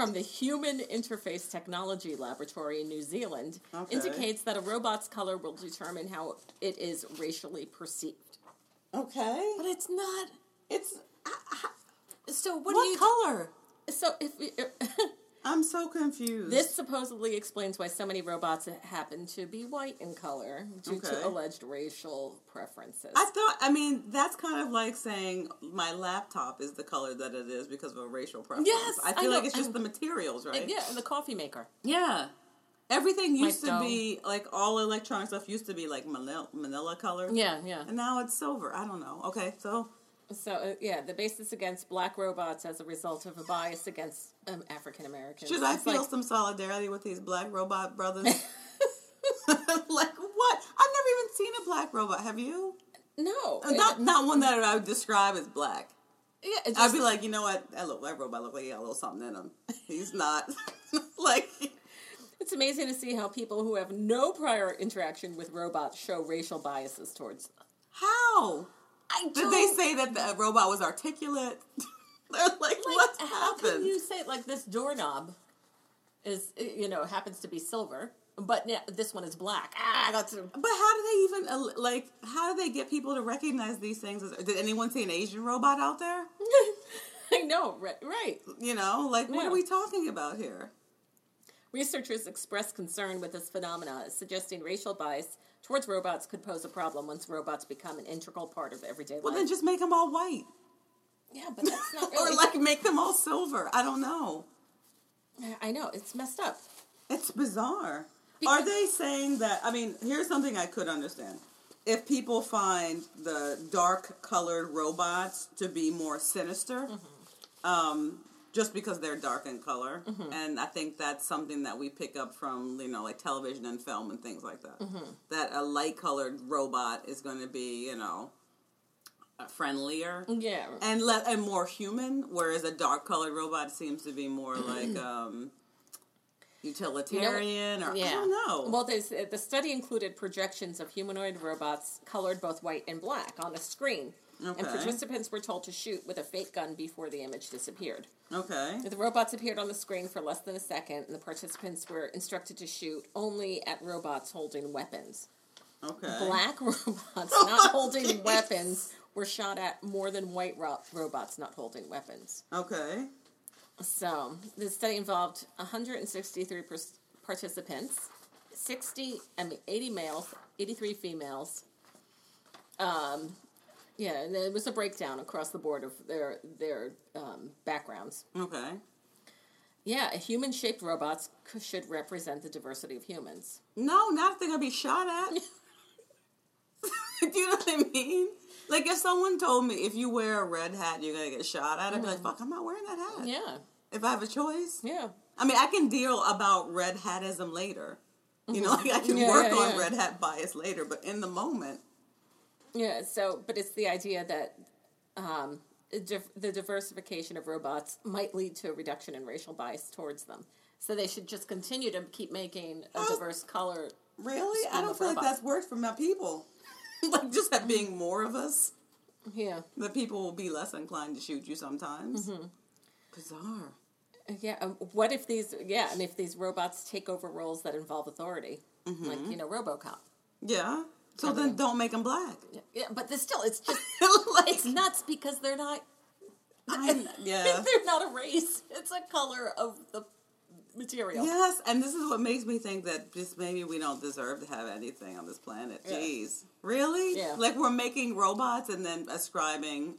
Speaker 1: from the Human Interface Technology Laboratory in New Zealand,
Speaker 2: Okay.
Speaker 1: indicates that a robot's color will determine how it is racially perceived.
Speaker 2: Okay.
Speaker 1: But it's not.
Speaker 2: It's
Speaker 1: So what,
Speaker 2: what,
Speaker 1: do you?
Speaker 2: color?
Speaker 1: so if
Speaker 2: I'm so confused.
Speaker 1: This supposedly explains why so many robots happen to be white in color due
Speaker 2: Okay.
Speaker 1: to alleged racial preferences.
Speaker 2: I thought. I mean, that's kind of like saying my laptop is the color that it is because of a racial preference.
Speaker 1: Yes,
Speaker 2: I
Speaker 1: I
Speaker 2: feel
Speaker 1: know,
Speaker 2: like it's just the materials, right?
Speaker 1: yeah, and the coffee maker.
Speaker 2: Yeah. Everything used to be like all electronic stuff used to be like manila, manila color.
Speaker 1: Yeah, yeah.
Speaker 2: And now it's silver. I don't know. Okay, so
Speaker 1: So uh, yeah, the basis against black robots as a result of a bias against um, African Americans.
Speaker 2: should I
Speaker 1: It's
Speaker 2: feel
Speaker 1: like-
Speaker 2: some solidarity with these black robot brothers? like what? I've never even seen a black robot. Have you?
Speaker 1: no,
Speaker 2: Not not one that I would describe as black.
Speaker 1: yeah, it
Speaker 2: I'd be like, you know what? That look that robot look like he got a little something in him. He's not like
Speaker 1: it's amazing to see how people who have no prior interaction with robots show racial biases towards them.
Speaker 2: how
Speaker 1: I
Speaker 2: did they say that the robot was articulate? They're like,
Speaker 1: Like,
Speaker 2: what
Speaker 1: how
Speaker 2: happened?
Speaker 1: can you say like this doorknob is you know happens to be silver, but yeah, this one is black? Ah, that's
Speaker 2: But how do they even like? How do they get people to recognize these things? Did anyone see an Asian robot out there?
Speaker 1: I know, right? Right.
Speaker 2: You know, like what
Speaker 1: Yeah.
Speaker 2: are we talking about here?
Speaker 1: Researchers expressed concern with this phenomena, suggesting racial bias towards robots could pose a problem once robots become an integral part of everyday
Speaker 2: Well,
Speaker 1: life.
Speaker 2: Well, then just make them all white,
Speaker 1: yeah, but that's not
Speaker 2: or like make them all silver. I don't know.
Speaker 1: I know it's messed up.
Speaker 2: It's bizarre.
Speaker 1: Because-
Speaker 2: Are they saying that? I mean, here's something I could understand. If people find the dark colored robots to be more sinister,
Speaker 1: Mm-hmm.
Speaker 2: um, just because they're dark in color, and I think that's something that we pick up from you know like television and film and things like that.
Speaker 1: Mm-hmm.
Speaker 2: That a light colored robot is going to be you know friendlier
Speaker 1: Yeah,
Speaker 2: and le- and more human, whereas a dark colored robot seems to be more like um, utilitarian or
Speaker 1: yeah.
Speaker 2: I don't know.
Speaker 1: Well, there's, the study included projections of humanoid robots colored both white and black on a screen. And participants were told to shoot with a fake gun before the image disappeared.
Speaker 2: okay,
Speaker 1: The robots appeared on the screen for less than a second, and the participants were instructed to shoot only at robots holding weapons.
Speaker 2: okay.
Speaker 1: Black robots not holding weapons were shot at more than white ro- robots not holding weapons.
Speaker 2: Okay.
Speaker 1: So, the study involved 163 pers- participants, 60, I mean, 80 males, 83 females. Um, yeah, and there was a breakdown across the board of their their um, backgrounds.
Speaker 2: Okay.
Speaker 1: Yeah, human shaped robots c- should represent the diversity of humans.
Speaker 2: No, not if they're gonna be shot at. Do you know what I mean? Like if someone told me if you wear a red hat you're gonna get shot at, I'd be like, fuck, I'm not wearing that hat.
Speaker 1: Mm. Yeah,
Speaker 2: If I have a choice.
Speaker 1: yeah.
Speaker 2: I mean, I can deal about red hatism later. You know, like I can
Speaker 1: Yeah,
Speaker 2: work
Speaker 1: yeah,
Speaker 2: on red hat bias later, but in the moment,
Speaker 1: Yeah, so, but it's the idea that um, the diversification of robots might lead to a reduction in racial bias towards them. So they should just continue to keep making a diverse color.
Speaker 2: really, I don't feel like that's worked for my people. like just that being more of us,
Speaker 1: Yeah.
Speaker 2: that people will be less inclined to shoot you sometimes. Bizarre.
Speaker 1: Yeah. um, What if these? Yeah, and if these robots take over roles that involve authority, like you know, RoboCop.
Speaker 2: Yeah. So then don't make them black.
Speaker 1: Yeah, yeah, but this still, it's just
Speaker 2: like,
Speaker 1: it's nuts because they're not.
Speaker 2: I- yeah.
Speaker 1: they're not a race. It's a color of the material.
Speaker 2: Yes, and this is what makes me think that just maybe we don't deserve to have anything on this planet.
Speaker 1: Yeah.
Speaker 2: Jeez. Really?
Speaker 1: Yeah.
Speaker 2: Like we're making robots and then ascribing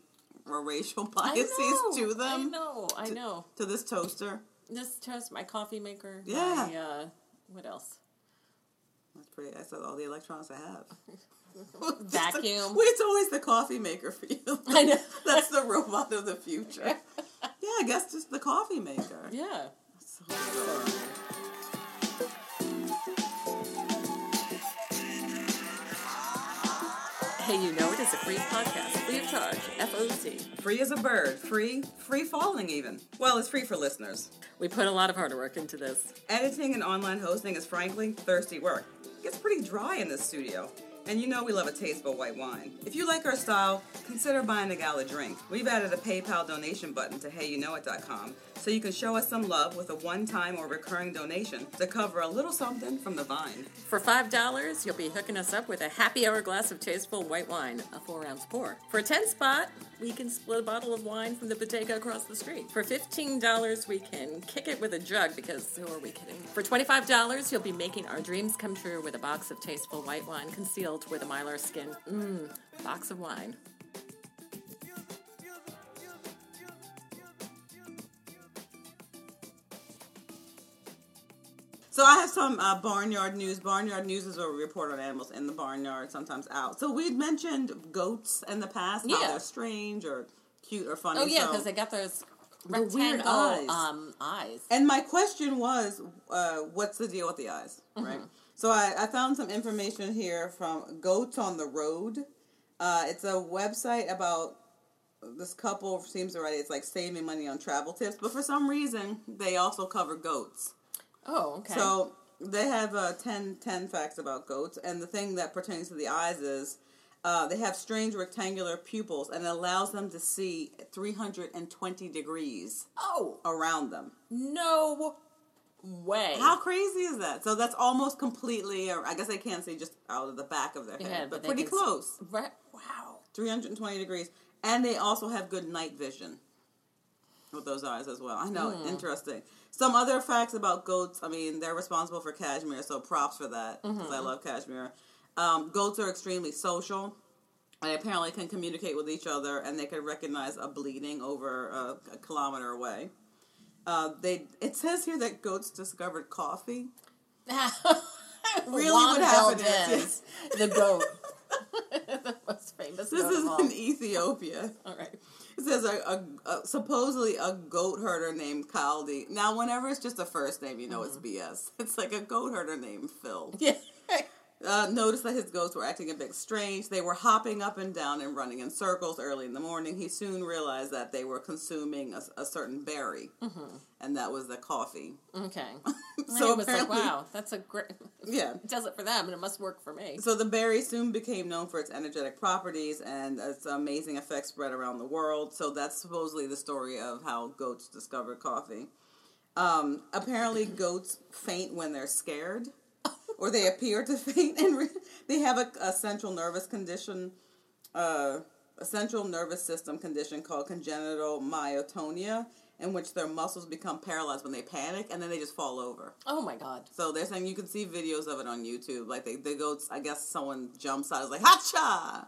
Speaker 2: racial biases
Speaker 1: know,
Speaker 2: to them.
Speaker 1: I know. I know.
Speaker 2: To this toaster.
Speaker 1: This toast, my coffee maker.
Speaker 2: Yeah.
Speaker 1: My, uh, what else?
Speaker 2: That's pretty I that's all the electronics I have.
Speaker 1: Vacuum.
Speaker 2: Wait, it's always the coffee maker for you.
Speaker 1: I know.
Speaker 2: That's the robot of the future. Yeah, I guess just the coffee maker.
Speaker 1: Yeah. Hey, you know it is a free podcast, free of charge, FOC.
Speaker 3: Free as a bird. Free, free falling even. Well, it's free for listeners.
Speaker 1: We put a lot of hard work into this.
Speaker 3: Editing and online hosting is frankly thirsty work. It gets pretty dry in this studio. And you know we love a tasteful white wine. If you like our style, consider buying a gal a drink. We've added a PayPal donation button to heyyouknowit.com so you can show us some love with a one-time or recurring donation to cover a little something from the vine.
Speaker 1: For $5, you'll be hooking us up with a happy hour glass of tasteful white wine, a 4 ounce pour. For a 10 spot, we can split a bottle of wine from the bodega across the street. For $15, we can kick it with a jug because who are we kidding? For $25, you'll be making our dreams come true with a box of tasteful white wine concealed with a mylar skin. Mmm, box of wine.
Speaker 2: So I have some uh, barnyard news. Barnyard news is where we report on animals in the barnyard, sometimes out. So we had mentioned goats in the past, how
Speaker 1: Yeah.
Speaker 2: they're strange or cute or funny.
Speaker 1: Oh, yeah,
Speaker 2: so-
Speaker 1: because they got those
Speaker 2: The weird eyes.
Speaker 1: Um, eyes.
Speaker 2: And my question was, uh, what's the deal with the eyes,
Speaker 1: Mm-hmm.
Speaker 2: right? So I, I found some information here from Goats on the Road. Uh, it's a website about this couple seems to write it's like saving money on travel tips, but for some reason they also cover goats.
Speaker 1: Oh, okay.
Speaker 2: So they have uh, 10, 10 facts about goats, and the thing that pertains to the eyes is uh, they have strange rectangular pupils, and it allows them to see 320 degrees
Speaker 1: oh,
Speaker 2: around them.
Speaker 1: no way.
Speaker 2: How crazy is that? So that's almost completely, or I guess they can't see just out of the back of their head,
Speaker 1: Yeah,
Speaker 2: but,
Speaker 1: but
Speaker 2: pretty
Speaker 1: see-
Speaker 2: close.
Speaker 1: Right. Wow.
Speaker 2: 320 degrees. And they also have good night vision with those eyes as well. I know,
Speaker 1: Hmm.
Speaker 2: interesting. Some other facts about goats. I mean, they're responsible for cashmere, so props for that because
Speaker 1: Mm-hmm.
Speaker 2: I love cashmere. Um, goats are extremely social. They apparently can communicate with each other, and they can recognize a bleeding over a, a kilometer away. Uh, they it says here that goats discovered coffee.
Speaker 1: really
Speaker 2: what happened is-
Speaker 1: the goat. the most famous
Speaker 2: This is in Ethiopia.
Speaker 1: all right.
Speaker 2: It says a, a, a supposedly a goat herder named Kaldi. Now, whenever it's just a first name, you know it's mm-hmm. BS. It's like a goat herder named Phil.
Speaker 1: Yeah.
Speaker 2: Uh, noticed that his goats were acting a bit strange. They were hopping up and down and running in circles early in the morning. He soon realized that they were consuming a, a certain berry, and that was the coffee.
Speaker 1: Okay.
Speaker 2: So
Speaker 1: it was like, wow, that's a great.
Speaker 2: Yeah.
Speaker 1: It does it for them, and it must work for me.
Speaker 2: So the berry soon became known for its energetic properties and its amazing effects spread around the world. So that's supposedly the story of how goats discovered coffee. Um, apparently, goats faint when they're scared, or they appear to faint, and re- they have a, a central nervous condition, uh, a central nervous system condition called congenital myotonia, in which their muscles become paralyzed when they panic, and then they just fall over.
Speaker 1: Oh my god.
Speaker 2: So they're saying you can see videos of it on YouTube. Like they, the goats, I guess someone jumps out, is like "Hacha,"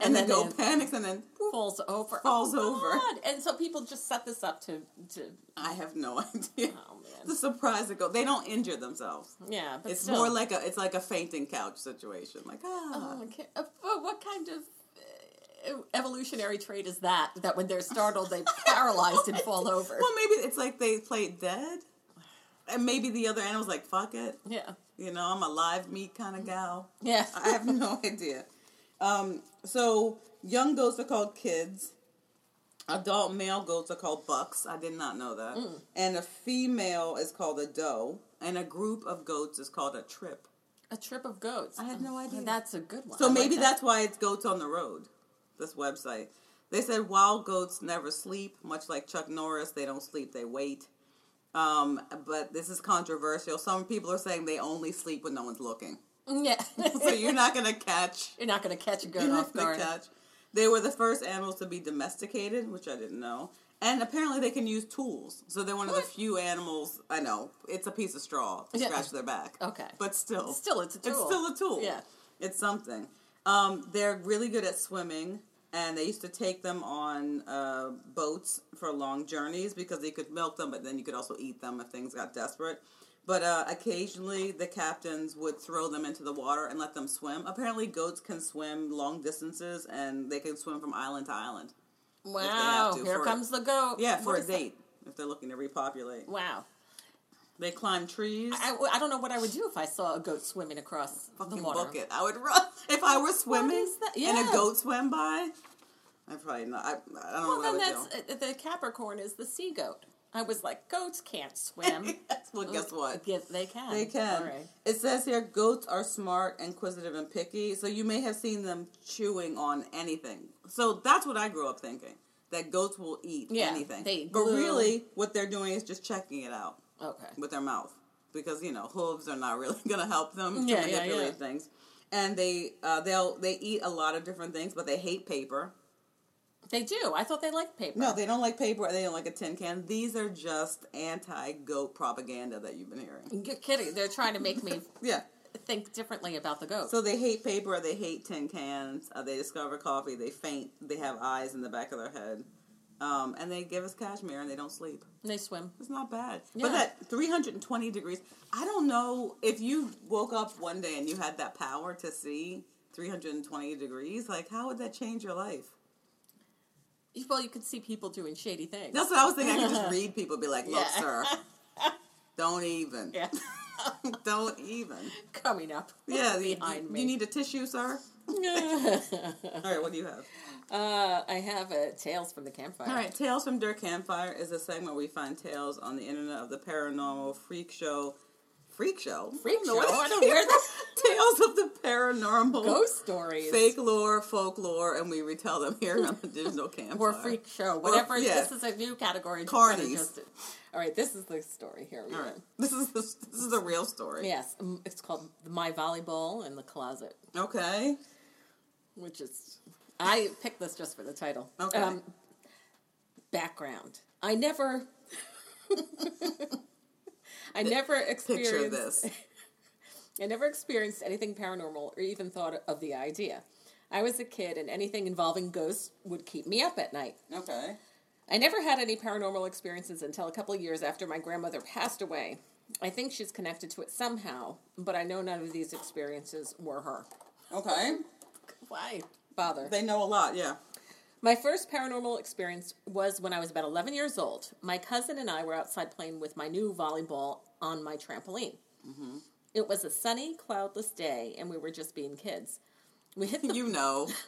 Speaker 2: and,
Speaker 1: And
Speaker 2: then
Speaker 1: then
Speaker 2: go panics, and then whoop.
Speaker 1: Falls over.
Speaker 2: Falls
Speaker 1: oh,
Speaker 2: over.
Speaker 1: God. And so people just set this up to to.
Speaker 2: I have no idea.
Speaker 1: Oh man.
Speaker 2: The surprise to go, they don't injure themselves.
Speaker 1: Yeah, but
Speaker 2: It's
Speaker 1: still.
Speaker 2: more like a, it's like a fainting couch situation. Like ah,
Speaker 1: Oh, okay. But what kind of evolutionary trait is that? That when they're startled, they paralyzed and fall over.
Speaker 2: well maybe it's like they played dead, and maybe the other animals like fuck it.
Speaker 1: Yeah.
Speaker 2: You know, I'm a live meat kind of gal.
Speaker 1: Yeah.
Speaker 2: I have no idea. Um, so young goats are called kids. Adult male goats are called bucks. I did not know that. And a female is called a doe, and a group of goats is called a trip.
Speaker 1: A trip of goats.
Speaker 2: I had no idea.
Speaker 1: That's a good one.
Speaker 2: So
Speaker 1: I like
Speaker 2: maybe
Speaker 1: that.
Speaker 2: that's why it's Goats on the Road, this website. They said wild goats never sleep, much like Chuck Norris. They don't sleep, they wait. Um, but this is controversial. Some people are saying they only sleep when no one's looking.
Speaker 1: Yeah.
Speaker 2: So you're not going to catch.
Speaker 1: You're not to catch a goat
Speaker 2: You're
Speaker 1: off guard.
Speaker 2: catch. They were the first animals to be domesticated, which I didn't know. And apparently they can use tools. So they're one of the few animals, I know, it's a piece of straw to
Speaker 1: Yeah.
Speaker 2: scratch their back.
Speaker 1: Okay.
Speaker 2: But still.
Speaker 1: Still, it's a
Speaker 2: It's
Speaker 1: tool.
Speaker 2: still a tool.
Speaker 1: Yeah.
Speaker 2: It's something. Um, they're really good at swimming, and they used to take them on uh, boats for long journeys because they could milk them, but then you could also eat them if things got desperate. But uh, occasionally, the captains would throw them into the water and let them swim. Apparently, goats can swim long distances, and they can swim from island to island.
Speaker 1: Wow.
Speaker 2: to
Speaker 1: Here comes the goat.
Speaker 2: Yeah, for
Speaker 1: What
Speaker 2: a
Speaker 1: is that?
Speaker 2: date if they're looking to repopulate.
Speaker 1: Wow.
Speaker 2: They climb trees.
Speaker 1: I, I don't know what I would do if I saw a goat swimming across the
Speaker 2: fucking
Speaker 1: water.
Speaker 2: book it. I would run if I were swimming
Speaker 1: that?
Speaker 2: and a goat swam by. I probably not. I, I don't know
Speaker 1: Well,
Speaker 2: what I
Speaker 1: then that's uh, the Capricorn is the sea goat. I was like, goats can't swim.
Speaker 2: well, guess what?
Speaker 1: Yes, they can.
Speaker 2: They can.
Speaker 1: Right.
Speaker 2: It says here goats are smart, inquisitive, and picky. So you may have seen them chewing on anything. So that's what I grew up thinking that goats will eat
Speaker 1: Yeah,
Speaker 2: anything.
Speaker 1: they eat
Speaker 2: but
Speaker 1: glue.
Speaker 2: really, what they're doing is just checking it out
Speaker 1: Okay.
Speaker 2: with their mouth because you know hooves are not really going to help them to
Speaker 1: Yeah, yeah,
Speaker 2: manipulate
Speaker 1: yeah.
Speaker 2: things. And they uh, they'll they eat a lot of different things, but they hate paper.
Speaker 1: They do. I thought they liked paper.
Speaker 2: No, they don't like paper. They don't like a tin can. These are just anti-goat propaganda that you've been hearing.
Speaker 1: You're kidding. They're trying to make me
Speaker 2: Yeah.
Speaker 1: think differently about the goat.
Speaker 2: So they hate paper. They hate tin cans. Uh, they discover coffee. They faint. They have eyes in the back of their head. Um, and they give us cashmere and they don't sleep.
Speaker 1: they swim.
Speaker 2: It's not bad.
Speaker 1: Yeah.
Speaker 2: But that 320 degrees, I don't know if you woke up one day and you had that power to see 320 degrees, like how would that change your life?
Speaker 1: Well, you could see people doing shady things.
Speaker 2: That's what I was thinking. I could just read people be like, look,
Speaker 1: Yeah.
Speaker 2: sir, don't even.
Speaker 1: Yeah.
Speaker 2: Don't even.
Speaker 1: Coming up.
Speaker 2: Yeah,
Speaker 1: behind
Speaker 2: you,
Speaker 1: me.
Speaker 2: you need a tissue, sir? All right, what do you have?
Speaker 1: uh, I have a Tales from the Campfire.
Speaker 2: All right, Tales from Der Campfire is a segment where we find tales on the internet of the paranormal, freak show, freak show,
Speaker 1: Freak
Speaker 2: I don't know
Speaker 1: show? I don't hear that.
Speaker 2: tales of the paranormal,
Speaker 1: Ghost stories.
Speaker 2: fake lore, folklore, and we retell them here on the digital campfire.
Speaker 1: or freak show. Whatever.
Speaker 2: yeah.
Speaker 1: This is a new category.
Speaker 2: Carnies.
Speaker 1: All right, this is the story here. we
Speaker 2: All this is the, this is the real story.
Speaker 1: Yes, it's called My Volleyball in the Closet,
Speaker 2: Okay.
Speaker 1: Which is. I picked this just for the title. Um, background. I never. I never experienced.
Speaker 2: Picture this.
Speaker 1: I never experienced anything paranormal or even thought of the idea. I was a kid, and anything involving ghosts would keep me up at night.
Speaker 2: Okay.
Speaker 1: I never had any paranormal experiences until a couple of years after my grandmother passed away. I think she's connected to it somehow, but I know none of these experiences were her.
Speaker 2: Okay.
Speaker 1: Why bother?
Speaker 2: They know a lot. Yeah.
Speaker 1: My first paranormal experience was when I was about 11 years old. My cousin and I were outside playing with my new volleyball on my trampoline. It was a sunny, cloudless day, and we were just being kids. We hit the
Speaker 2: You know.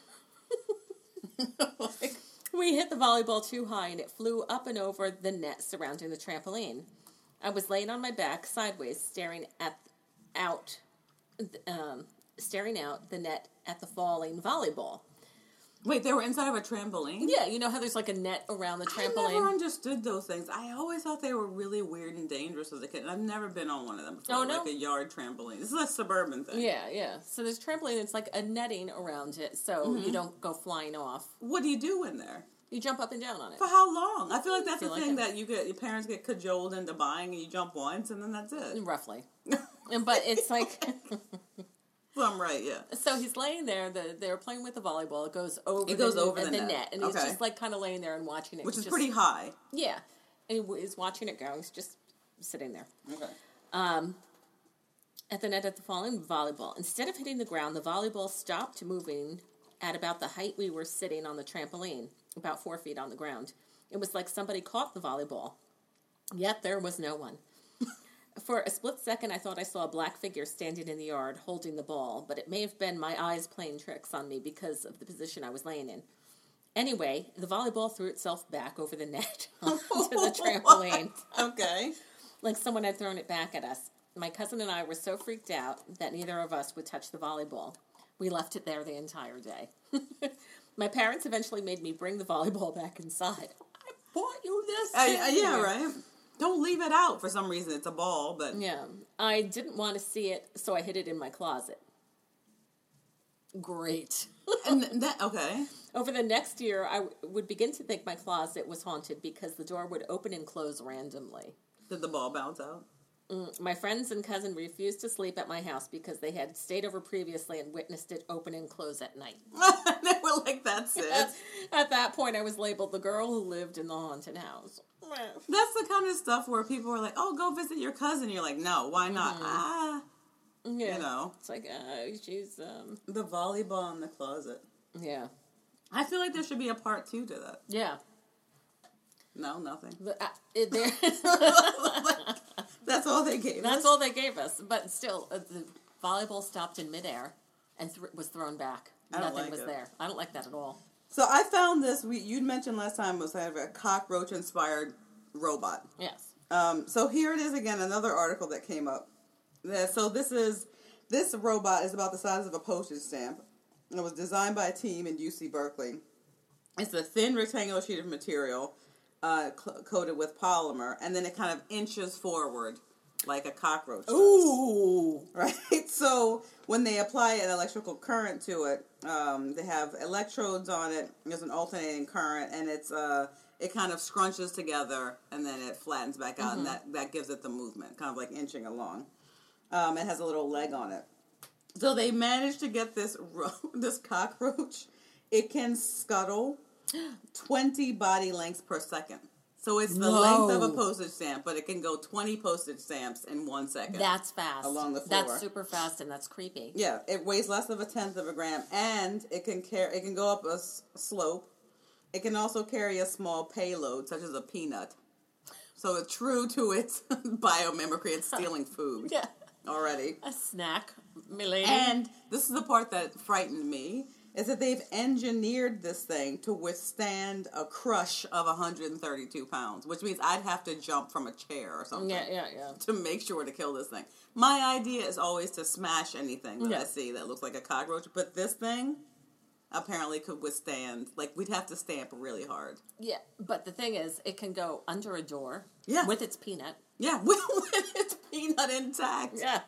Speaker 1: We hit the volleyball too high and it flew up and over the net surrounding the trampoline. I was laying on my back sideways, staring at out, um, staring out the net at the falling volleyball.
Speaker 2: Wait, they were inside of a trampoline.
Speaker 1: Yeah, you know how there's like a net around the trampoline?
Speaker 2: I never understood those things. I always thought they were really weird and dangerous as a kid, and I've never been on one of them before.
Speaker 1: Oh, no?
Speaker 2: Like a yard trampoline. This is a suburban thing.
Speaker 1: Yeah, yeah. So there's trampoline. It's like a netting around it, so
Speaker 2: Mm-hmm.
Speaker 1: you don't go flying off.
Speaker 2: What do you do in there?
Speaker 1: You jump up and down on it.
Speaker 2: For how long? I feel like that's
Speaker 1: Feel
Speaker 2: the
Speaker 1: like
Speaker 2: thing
Speaker 1: it.
Speaker 2: that you get. Your parents get cajoled into buying, and you jump once, and then that's it.
Speaker 1: Roughly. And- but it's like
Speaker 2: Well, I'm right. Yeah.
Speaker 1: So he's laying there. The, they're playing with the volleyball. It goes over.
Speaker 2: It goes
Speaker 1: the,
Speaker 2: over the
Speaker 1: the
Speaker 2: net.
Speaker 1: and he's
Speaker 2: Okay.
Speaker 1: just like kind of laying there and watching it,
Speaker 2: Which is
Speaker 1: just-
Speaker 2: pretty high.
Speaker 1: Yeah, and he is watching it go. He's just sitting there
Speaker 2: Okay.
Speaker 1: Um, at the net at the falling volleyball. Instead of hitting the ground, the volleyball stopped moving at about the height we were sitting on the trampoline, about four feet on the ground. It was like somebody caught the volleyball, yet there was no one. For a split second, I thought I saw a black figure standing in the yard holding the ball, but it may have been my eyes playing tricks on me because of the position I was laying in. Anyway, the volleyball threw itself back over the net onto the trampoline,
Speaker 2: Okay.
Speaker 1: like someone had thrown it back at us. My cousin and I were so freaked out that neither of us would touch the volleyball. We left it there the entire day. my parents eventually made me bring the volleyball back inside. I bought you this.
Speaker 2: Uh,
Speaker 1: thing.
Speaker 2: yeah, right. Don't leave it out for some reason. It's a ball, but
Speaker 1: Yeah. I didn't want to see it, so I hid it in my closet. Great.
Speaker 2: and that okay.
Speaker 1: Over the next year, I w- would begin to think my closet was haunted because the door would open and close randomly.
Speaker 2: Did the ball bounce out?
Speaker 1: Mm, my friends and cousin refused to sleep at my house because they had stayed over previously and witnessed it open and close at night.
Speaker 2: they were like, "That's it."
Speaker 1: At, at that point, I was labeled the girl who lived in the haunted house.
Speaker 2: That's the kind of stuff where people are like, "Oh, go visit your cousin." You're like, "No, why not?" Ah,
Speaker 1: Yeah.
Speaker 2: you know,
Speaker 1: It's like, uh, she's, um,
Speaker 2: the volleyball in the closet.
Speaker 1: yeah.
Speaker 2: I feel like there should be a part two to that.
Speaker 1: Yeah.
Speaker 2: No, nothing.
Speaker 1: The, uh, it, there,
Speaker 2: That's all they gave.
Speaker 1: that's
Speaker 2: us.
Speaker 1: all they gave us. But still, uh, the volleyball stopped in midair and th- was thrown back. Nothing
Speaker 2: like
Speaker 1: was
Speaker 2: it.
Speaker 1: there. I don't like that at all.
Speaker 2: So I found this. We you mentioned last time was kind of a cockroach inspired robot.
Speaker 1: Yes.
Speaker 2: Um, so here it is again, another article that came up. Yeah, so this is this robot is about the size of a postage stamp. It was designed by a team in UC Berkeley. It's a thin rectangular sheet of material uh, cl- coated with polymer, and then it kind of inches forward like a cockroach. does
Speaker 1: Ooh.
Speaker 2: right? So when they apply an electrical current to it, um, they have electrodes on it. There's an alternating current, and it's uh, it kind of scrunches together, and then it flattens back out, and that that gives it the movement, kind of like inching along. Um, it has a little leg on it. So they managed to get this ro- this cockroach. It can scuttle twenty body lengths per second. So it's the length of a postage stamp, but it can go twenty postage stamps in one second.
Speaker 1: That's fast.
Speaker 2: Along the floor.
Speaker 1: That's super fast and that's creepy.
Speaker 2: Yeah, it weighs less of a tenth of a gram, and it can carry. It can go up a s- slope. It can also carry a small payload, such as a peanut. So it's true to its biomimicry. It's stealing food
Speaker 1: Yeah.
Speaker 2: already.
Speaker 1: A snack, milady.
Speaker 2: And this is the part that frightened me: is that they've engineered this thing to withstand a crush of 132 pounds, which means I'd have to jump from a chair or something
Speaker 1: yeah, yeah, yeah.
Speaker 2: to make sure to kill this thing. My idea is always to smash anything that I see that looks like a cockroach, but this thing apparently could withstand. Like we'd have to stamp really hard.
Speaker 1: Yeah, but the thing is, it can go under a door.
Speaker 2: Yeah.
Speaker 1: With its peanut.
Speaker 2: Yeah, with, with its peanut intact.
Speaker 1: Yeah.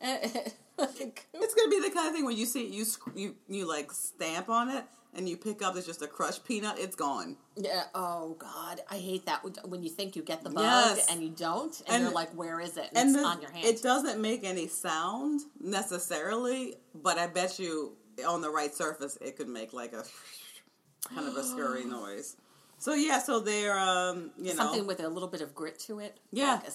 Speaker 1: Like,
Speaker 2: It's gonna be the kind of thing where you see you you you like stamp on it and you pick up it's just a crushed peanut. It's gone.
Speaker 1: yeah. Oh God, I hate that when- when you think you get the bug
Speaker 2: Yes.
Speaker 1: and you don't, and,
Speaker 2: And-
Speaker 1: you're like, "Where is it?" And,
Speaker 2: And
Speaker 1: it's
Speaker 2: the-
Speaker 1: on your hand.
Speaker 2: it doesn't make any sound necessarily, but I bet you on the right surface it could make like a kind of a scurry noise. So yeah, so they're um you know
Speaker 1: Something with a little bit of grit to it.
Speaker 2: Yeah.
Speaker 1: Like a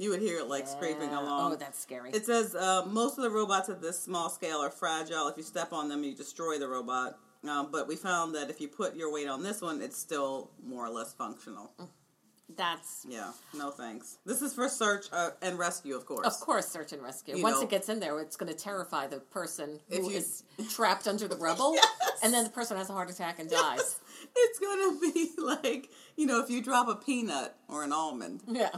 Speaker 2: you would hear it like scraping along.
Speaker 1: Oh, that's scary.
Speaker 2: It says uh, most of the robots at this small scale are fragile. If you step on them, you destroy the robot. Um, but we found that if you put your weight on this one, it's still more or less functional.
Speaker 1: that's
Speaker 2: Yeah, no thanks. This is for search uh, and rescue, of course.
Speaker 1: of course search and rescue.
Speaker 2: You
Speaker 1: Once
Speaker 2: know-
Speaker 1: it gets in there, it's going to terrify the person who
Speaker 2: you-
Speaker 1: is trapped under the rubble,
Speaker 2: Yes.
Speaker 1: and then the person has a heart attack and dies.
Speaker 2: It's gonna be like you know if you drop a peanut or an almond.
Speaker 1: Yeah.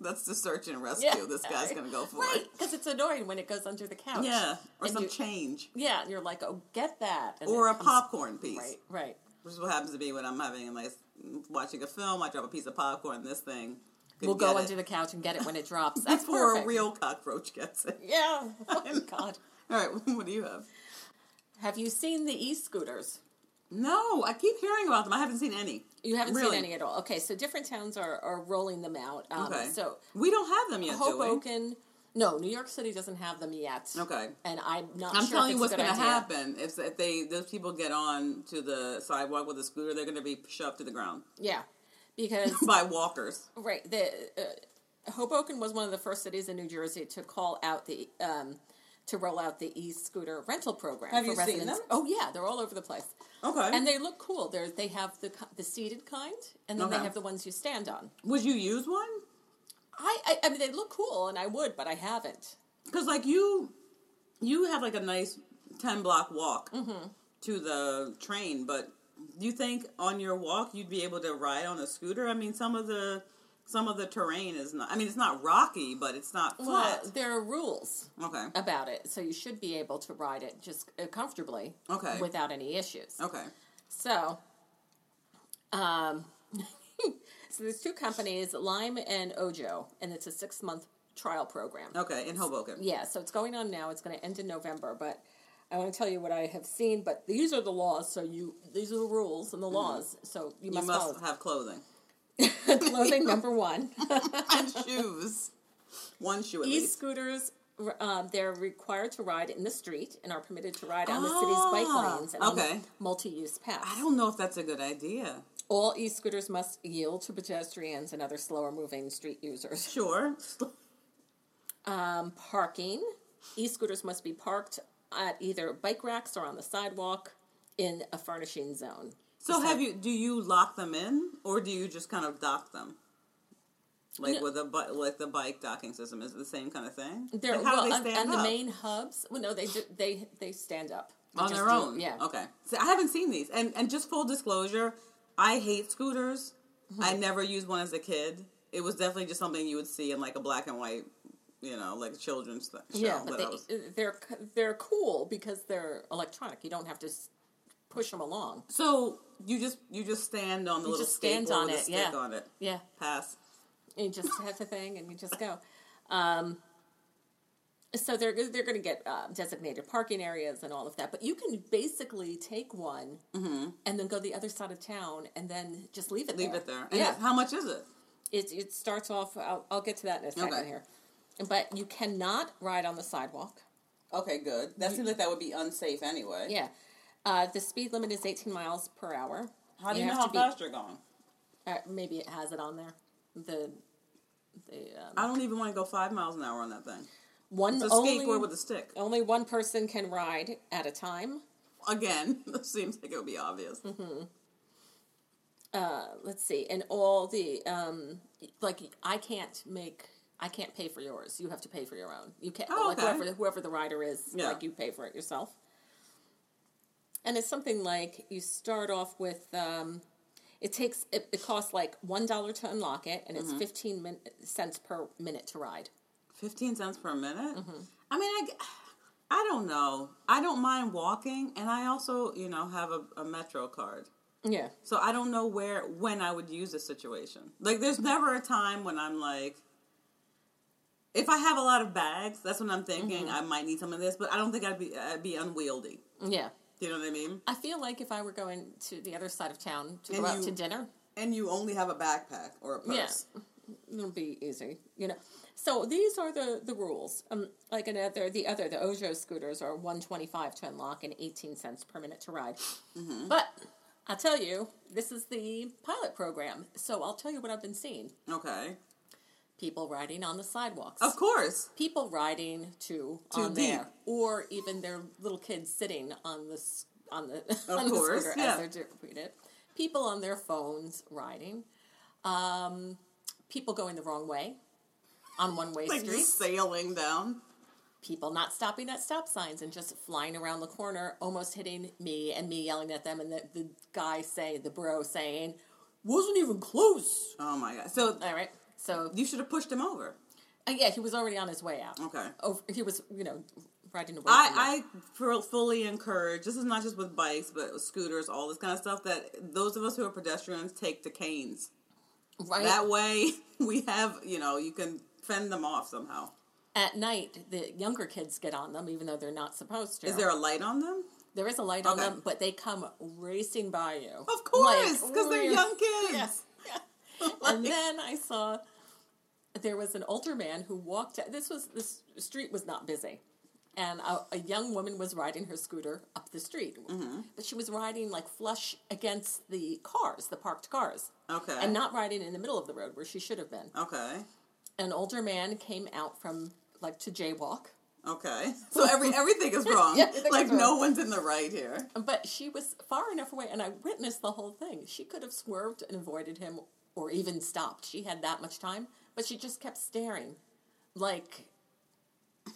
Speaker 2: That's the search and rescue.
Speaker 1: Yeah.
Speaker 2: This guy's gonna go for
Speaker 1: Right,
Speaker 2: it.
Speaker 1: because it's annoying when it goes under the couch.
Speaker 2: Yeah, or
Speaker 1: And
Speaker 2: some
Speaker 1: you-
Speaker 2: change,
Speaker 1: Yeah, you're like, oh, get that. And
Speaker 2: or a
Speaker 1: comes-
Speaker 2: popcorn piece.
Speaker 1: Right, right.
Speaker 2: Which is what happens to me when I'm having like watching a film. I drop a piece of popcorn. This thing
Speaker 1: We'll go
Speaker 2: get
Speaker 1: under
Speaker 2: it
Speaker 1: the couch and get it when it drops. That's
Speaker 2: before
Speaker 1: perfect.
Speaker 2: a real cockroach gets it.
Speaker 1: Yeah. Oh, God.
Speaker 2: All right, what do you have?
Speaker 1: Have you seen the e-scooters?
Speaker 2: No, I keep hearing about them. I haven't seen any.
Speaker 1: You haven't
Speaker 2: Really?
Speaker 1: seen any at all. Okay, so different towns are, are rolling them out. Um,
Speaker 2: Okay.
Speaker 1: So
Speaker 2: We don't have them yet.
Speaker 1: Hoboken, no, New York City doesn't have them yet.
Speaker 2: Okay.
Speaker 1: And I'm not
Speaker 2: I'm
Speaker 1: sure
Speaker 2: telling you what's going to happen. If, if they those people get on to the sidewalk with a scooter, they're going to be shoved to the ground
Speaker 1: Yeah. Because
Speaker 2: by walkers.
Speaker 1: Right. The uh, Hoboken was one of the first cities in New Jersey to call out the um, to roll out the e-scooter rental program.
Speaker 2: Have
Speaker 1: for
Speaker 2: you seen
Speaker 1: residents.
Speaker 2: them?
Speaker 1: Oh yeah, they're all over the place,
Speaker 2: Okay.
Speaker 1: and they look cool. They they have the the seated kind, and then
Speaker 2: Okay.
Speaker 1: they have the ones you stand on.
Speaker 2: would you use one?
Speaker 1: I, I I mean they look cool, and I would, but I haven't.
Speaker 2: Because like you, you have like a nice ten block walk
Speaker 1: Mm-hmm.
Speaker 2: to the train, but do you think on your walk you'd be able to ride on a scooter? I mean, some of the some of the terrain is not. I mean, it's not rocky, but it's not flat.
Speaker 1: Well, there are rules
Speaker 2: okay.
Speaker 1: about it, so you should be able to ride it just uh, comfortably,
Speaker 2: Okay.
Speaker 1: without any issues.
Speaker 2: Okay.
Speaker 1: So, um, so there's two companies, Lime and Ojo, and it's a six month trial program.
Speaker 2: Okay. In Hoboken.
Speaker 1: Yeah, so it's going on now. It's going to end in November, but I want to tell you what I have seen. But these are the laws, so you these are the rules and the laws, so you
Speaker 2: You
Speaker 1: must,
Speaker 2: must have clothing
Speaker 1: Clothing number one.
Speaker 2: and shoes. One shoe at least.
Speaker 1: E
Speaker 2: least.
Speaker 1: scooters. Um, they're required to ride in the street and are permitted to ride on the city's bike
Speaker 2: Ah,
Speaker 1: lanes and on
Speaker 2: okay.
Speaker 1: multi-use paths.
Speaker 2: I don't know if that's a good idea.
Speaker 1: All e-scooters must yield to pedestrians and other slower-moving street users.
Speaker 2: Sure.
Speaker 1: Um, parking. E-scooters must be parked at either bike racks or on the sidewalk in a furnishing zone.
Speaker 2: So have you? Do you lock them in, or do you just kind of dock them? Like
Speaker 1: No.
Speaker 2: with a like the bike docking system is it the same kind of thing.
Speaker 1: They're
Speaker 2: Like, how
Speaker 1: well,
Speaker 2: they stand
Speaker 1: on the main hubs. Well, no, they do, they they stand up They
Speaker 2: on their
Speaker 1: do
Speaker 2: own.
Speaker 1: Yeah.
Speaker 2: Okay. So I haven't seen these, and and just full disclosure, I hate scooters.
Speaker 1: Mm-hmm.
Speaker 2: I never used one as a kid. It was definitely just something you would see in like a black and white, you know, like children's th- show.
Speaker 1: Yeah, but they,
Speaker 2: was...
Speaker 1: they're they're cool because they're electronic. You don't have to push them along.
Speaker 2: so you just you just stand on the
Speaker 1: You
Speaker 2: little
Speaker 1: just stand on it,
Speaker 2: stick
Speaker 1: yeah.
Speaker 2: on it.
Speaker 1: Yeah,
Speaker 2: Pass.
Speaker 1: you just have the thing and you just go. Um, so they're they're going to get uh, designated parking areas and all of that, but you can basically take one and then go the other side of town and then just leave it
Speaker 2: Mm-hmm. Leave
Speaker 1: there.
Speaker 2: it there. And
Speaker 1: Yeah,
Speaker 2: how much is it?
Speaker 1: it it starts off. I'll, I'll get to that in a second
Speaker 2: Okay.
Speaker 1: here, but you cannot ride on the sidewalk.
Speaker 2: Okay, good. That seems like that would be unsafe anyway.
Speaker 1: Yeah, uh, the speed limit is 18 miles per hour.
Speaker 2: How do you, know how
Speaker 1: to be-
Speaker 2: fast you're going?
Speaker 1: Uh, maybe it has it on there. The the um,
Speaker 2: I don't even want to go five miles an hour on that thing.
Speaker 1: one
Speaker 2: It's a
Speaker 1: only
Speaker 2: skateboard with a stick.
Speaker 1: only one person can ride at a time.
Speaker 2: Again, that seems like it would be obvious.
Speaker 1: Mm-hmm. Uh, let's see, and all the um, like I can't make. I can't pay for yours. You have to pay for your own. You can't
Speaker 2: Oh,
Speaker 1: like
Speaker 2: okay.
Speaker 1: whoever whoever the rider is.
Speaker 2: Yeah.
Speaker 1: Like you pay for it yourself. And it's something like you start off with. Um, it takes it, it costs like one dollar to unlock it, and
Speaker 2: Mm-hmm.
Speaker 1: it's fifteen min- cents per minute to ride.
Speaker 2: 15 cents per minute?
Speaker 1: Mm-hmm.
Speaker 2: I mean, I, I don't know. I don't mind walking, and I also, you know, have a, a Metro card.
Speaker 1: Yeah.
Speaker 2: So I don't know where, when I would use this situation. Like, there's never a time when I'm like, if I have a lot of bags, that's when I'm thinking
Speaker 1: Mm-hmm.
Speaker 2: I might need some of this, but I don't think I'd be, I'd be unwieldy.
Speaker 1: Yeah.
Speaker 2: You know what I mean?
Speaker 1: I feel like if I were going to the other side of town to
Speaker 2: And
Speaker 1: go out
Speaker 2: you-
Speaker 1: to dinner,
Speaker 2: And you only have a backpack or a purse.
Speaker 1: yeah, it'll be easy, you know. So these are the the rules. Um, like another, the other, the Ojo scooters are one twenty five to unlock and eighteen cents per minute to ride.
Speaker 2: Mm-hmm.
Speaker 1: But I'll tell you, this is the pilot program. So I'll tell you what I've been seeing:
Speaker 2: Okay.
Speaker 1: People riding on the sidewalks,
Speaker 2: Of course.
Speaker 1: people riding to
Speaker 2: Too
Speaker 1: on
Speaker 2: deep.
Speaker 1: there, or even their little kids sitting on the on the
Speaker 2: Of
Speaker 1: on the scooter
Speaker 2: yeah.
Speaker 1: as they're doing it. People on their phones riding. Um, people going the wrong way on one way
Speaker 2: Like
Speaker 1: streets.
Speaker 2: sailing down.
Speaker 1: People not stopping at stop signs and just flying around the corner, almost hitting me and me yelling at them, and the, the guy say, the bro saying, wasn't even close.
Speaker 2: Oh my god. So
Speaker 1: All right. So
Speaker 2: you should have pushed him over.
Speaker 1: uh, yeah, he was already on his way out.
Speaker 2: Okay.
Speaker 1: Over, he was, you know, riding away.
Speaker 2: I, I fully encourage, this is not just with bikes, but with scooters, all this kind of stuff, that those of us who are pedestrians take the canes.
Speaker 1: right
Speaker 2: That way, we have, you know, you can fend them off somehow.
Speaker 1: at night. The younger kids get on them, even though they're not supposed to.
Speaker 2: Is there a light on them?
Speaker 1: There is a light on them, but they come racing by you.
Speaker 2: Of course,
Speaker 1: Like,
Speaker 2: because they're young kids.
Speaker 1: Yes.
Speaker 2: Like-
Speaker 1: and then I saw there was an older man who walked. This was this street was not busy, and a, a young woman was riding her scooter up the street,
Speaker 2: Mm-hmm.
Speaker 1: but she was riding like flush against the cars, the parked cars,
Speaker 2: Okay.
Speaker 1: and not riding in the middle of the road where she should have been.
Speaker 2: Okay.
Speaker 1: An older man came out from like to jaywalk.
Speaker 2: Okay. So every everything is wrong.
Speaker 1: Yeah, everything
Speaker 2: like
Speaker 1: is
Speaker 2: no one's in the right here.
Speaker 1: But she was far enough away, and I witnessed the whole thing. She could have swerved and avoided him, or even stopped. She had that much time, but she just kept staring, like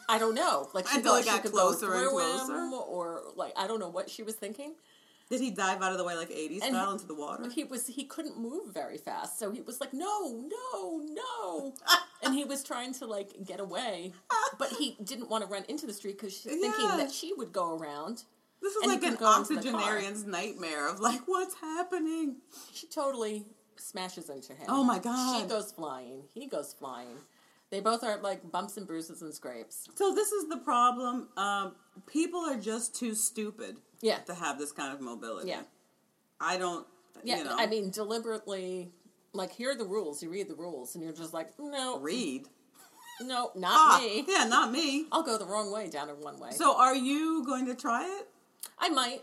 Speaker 1: I don't know, like she thought she
Speaker 2: got
Speaker 1: could
Speaker 2: closer
Speaker 1: go
Speaker 2: and closer?
Speaker 1: him, or like I don't know what she was thinking.
Speaker 2: Did he dive out of the way like 80s
Speaker 1: And
Speaker 2: style into the water?
Speaker 1: he was he couldn't move very fast so he was like no no no and he was trying to like get away but he didn't want to run into the street because she's thinking that she would go around
Speaker 2: This is like an
Speaker 1: couldn't go into the car.
Speaker 2: octogenarian's nightmare of like, what's happening?
Speaker 1: she totally smashes into him
Speaker 2: Oh my God.
Speaker 1: she goes flying he goes flying they both are like bumps and bruises and scrapes
Speaker 2: So this is the problem. Um, people are just too stupid
Speaker 1: yeah
Speaker 2: to have this kind of mobility.
Speaker 1: yeah
Speaker 2: I don't.
Speaker 1: yeah
Speaker 2: you know,
Speaker 1: i mean deliberately like here are the rules you read the rules and you're just like no
Speaker 2: read.
Speaker 1: no not
Speaker 2: Ah,
Speaker 1: me
Speaker 2: yeah, not me.
Speaker 1: i'll go the wrong way down in one way
Speaker 2: So are you going to try it?
Speaker 1: I might.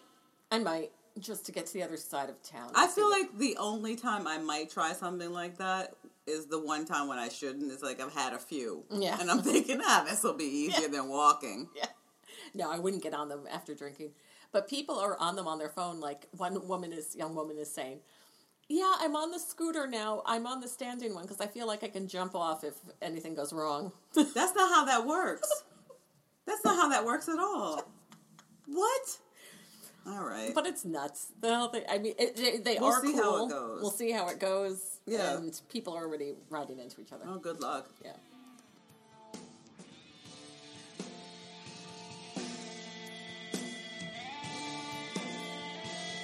Speaker 1: I might. Just to get to the other side of town.
Speaker 2: I feel like the only time I might try something like that is the one time when I shouldn't. It's like I've had a few.
Speaker 1: Yeah.
Speaker 2: And I'm thinking, ah, this will be easier than walking.
Speaker 1: Yeah. No, I wouldn't get on them after drinking. But people are on them on their phone. Like one woman is, young woman is saying, "Yeah, I'm on the scooter now. I'm on the standing one because I feel like I can jump off if anything goes wrong."
Speaker 2: That's not how that works. That's not how that works at all. What? All right.
Speaker 1: but it's nuts. The whole thing. I mean, it, they, they
Speaker 2: We'll
Speaker 1: are
Speaker 2: see
Speaker 1: cool.
Speaker 2: how it goes.
Speaker 1: We'll see how it goes.
Speaker 2: Yeah.
Speaker 1: And people are already riding into each other.
Speaker 2: oh, good luck.
Speaker 1: Yeah.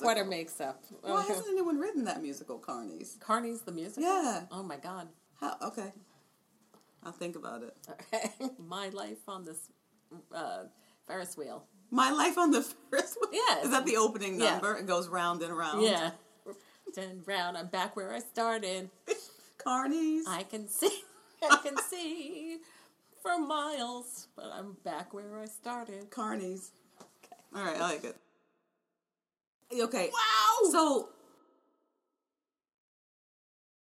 Speaker 2: Musical.
Speaker 1: Chiquetta makes up.
Speaker 2: Why
Speaker 1: Okay.
Speaker 2: hasn't anyone written that musical, Carney's?
Speaker 1: Carney's the musical?
Speaker 2: Yeah.
Speaker 1: Oh my god.
Speaker 2: How? Okay. I'll think about it.
Speaker 1: Okay. my life on this uh, Ferris wheel.
Speaker 2: My life on the Ferris wheel.
Speaker 1: Yeah.
Speaker 2: Is that the opening
Speaker 1: Yeah.
Speaker 2: number? It goes round and round.
Speaker 1: Yeah. Turn round, I'm back where I started.
Speaker 2: Carney's.
Speaker 1: I can see, I can see for miles, but I'm back where I started.
Speaker 2: Carney's. All right, I like it. Okay.
Speaker 1: Wow!
Speaker 2: So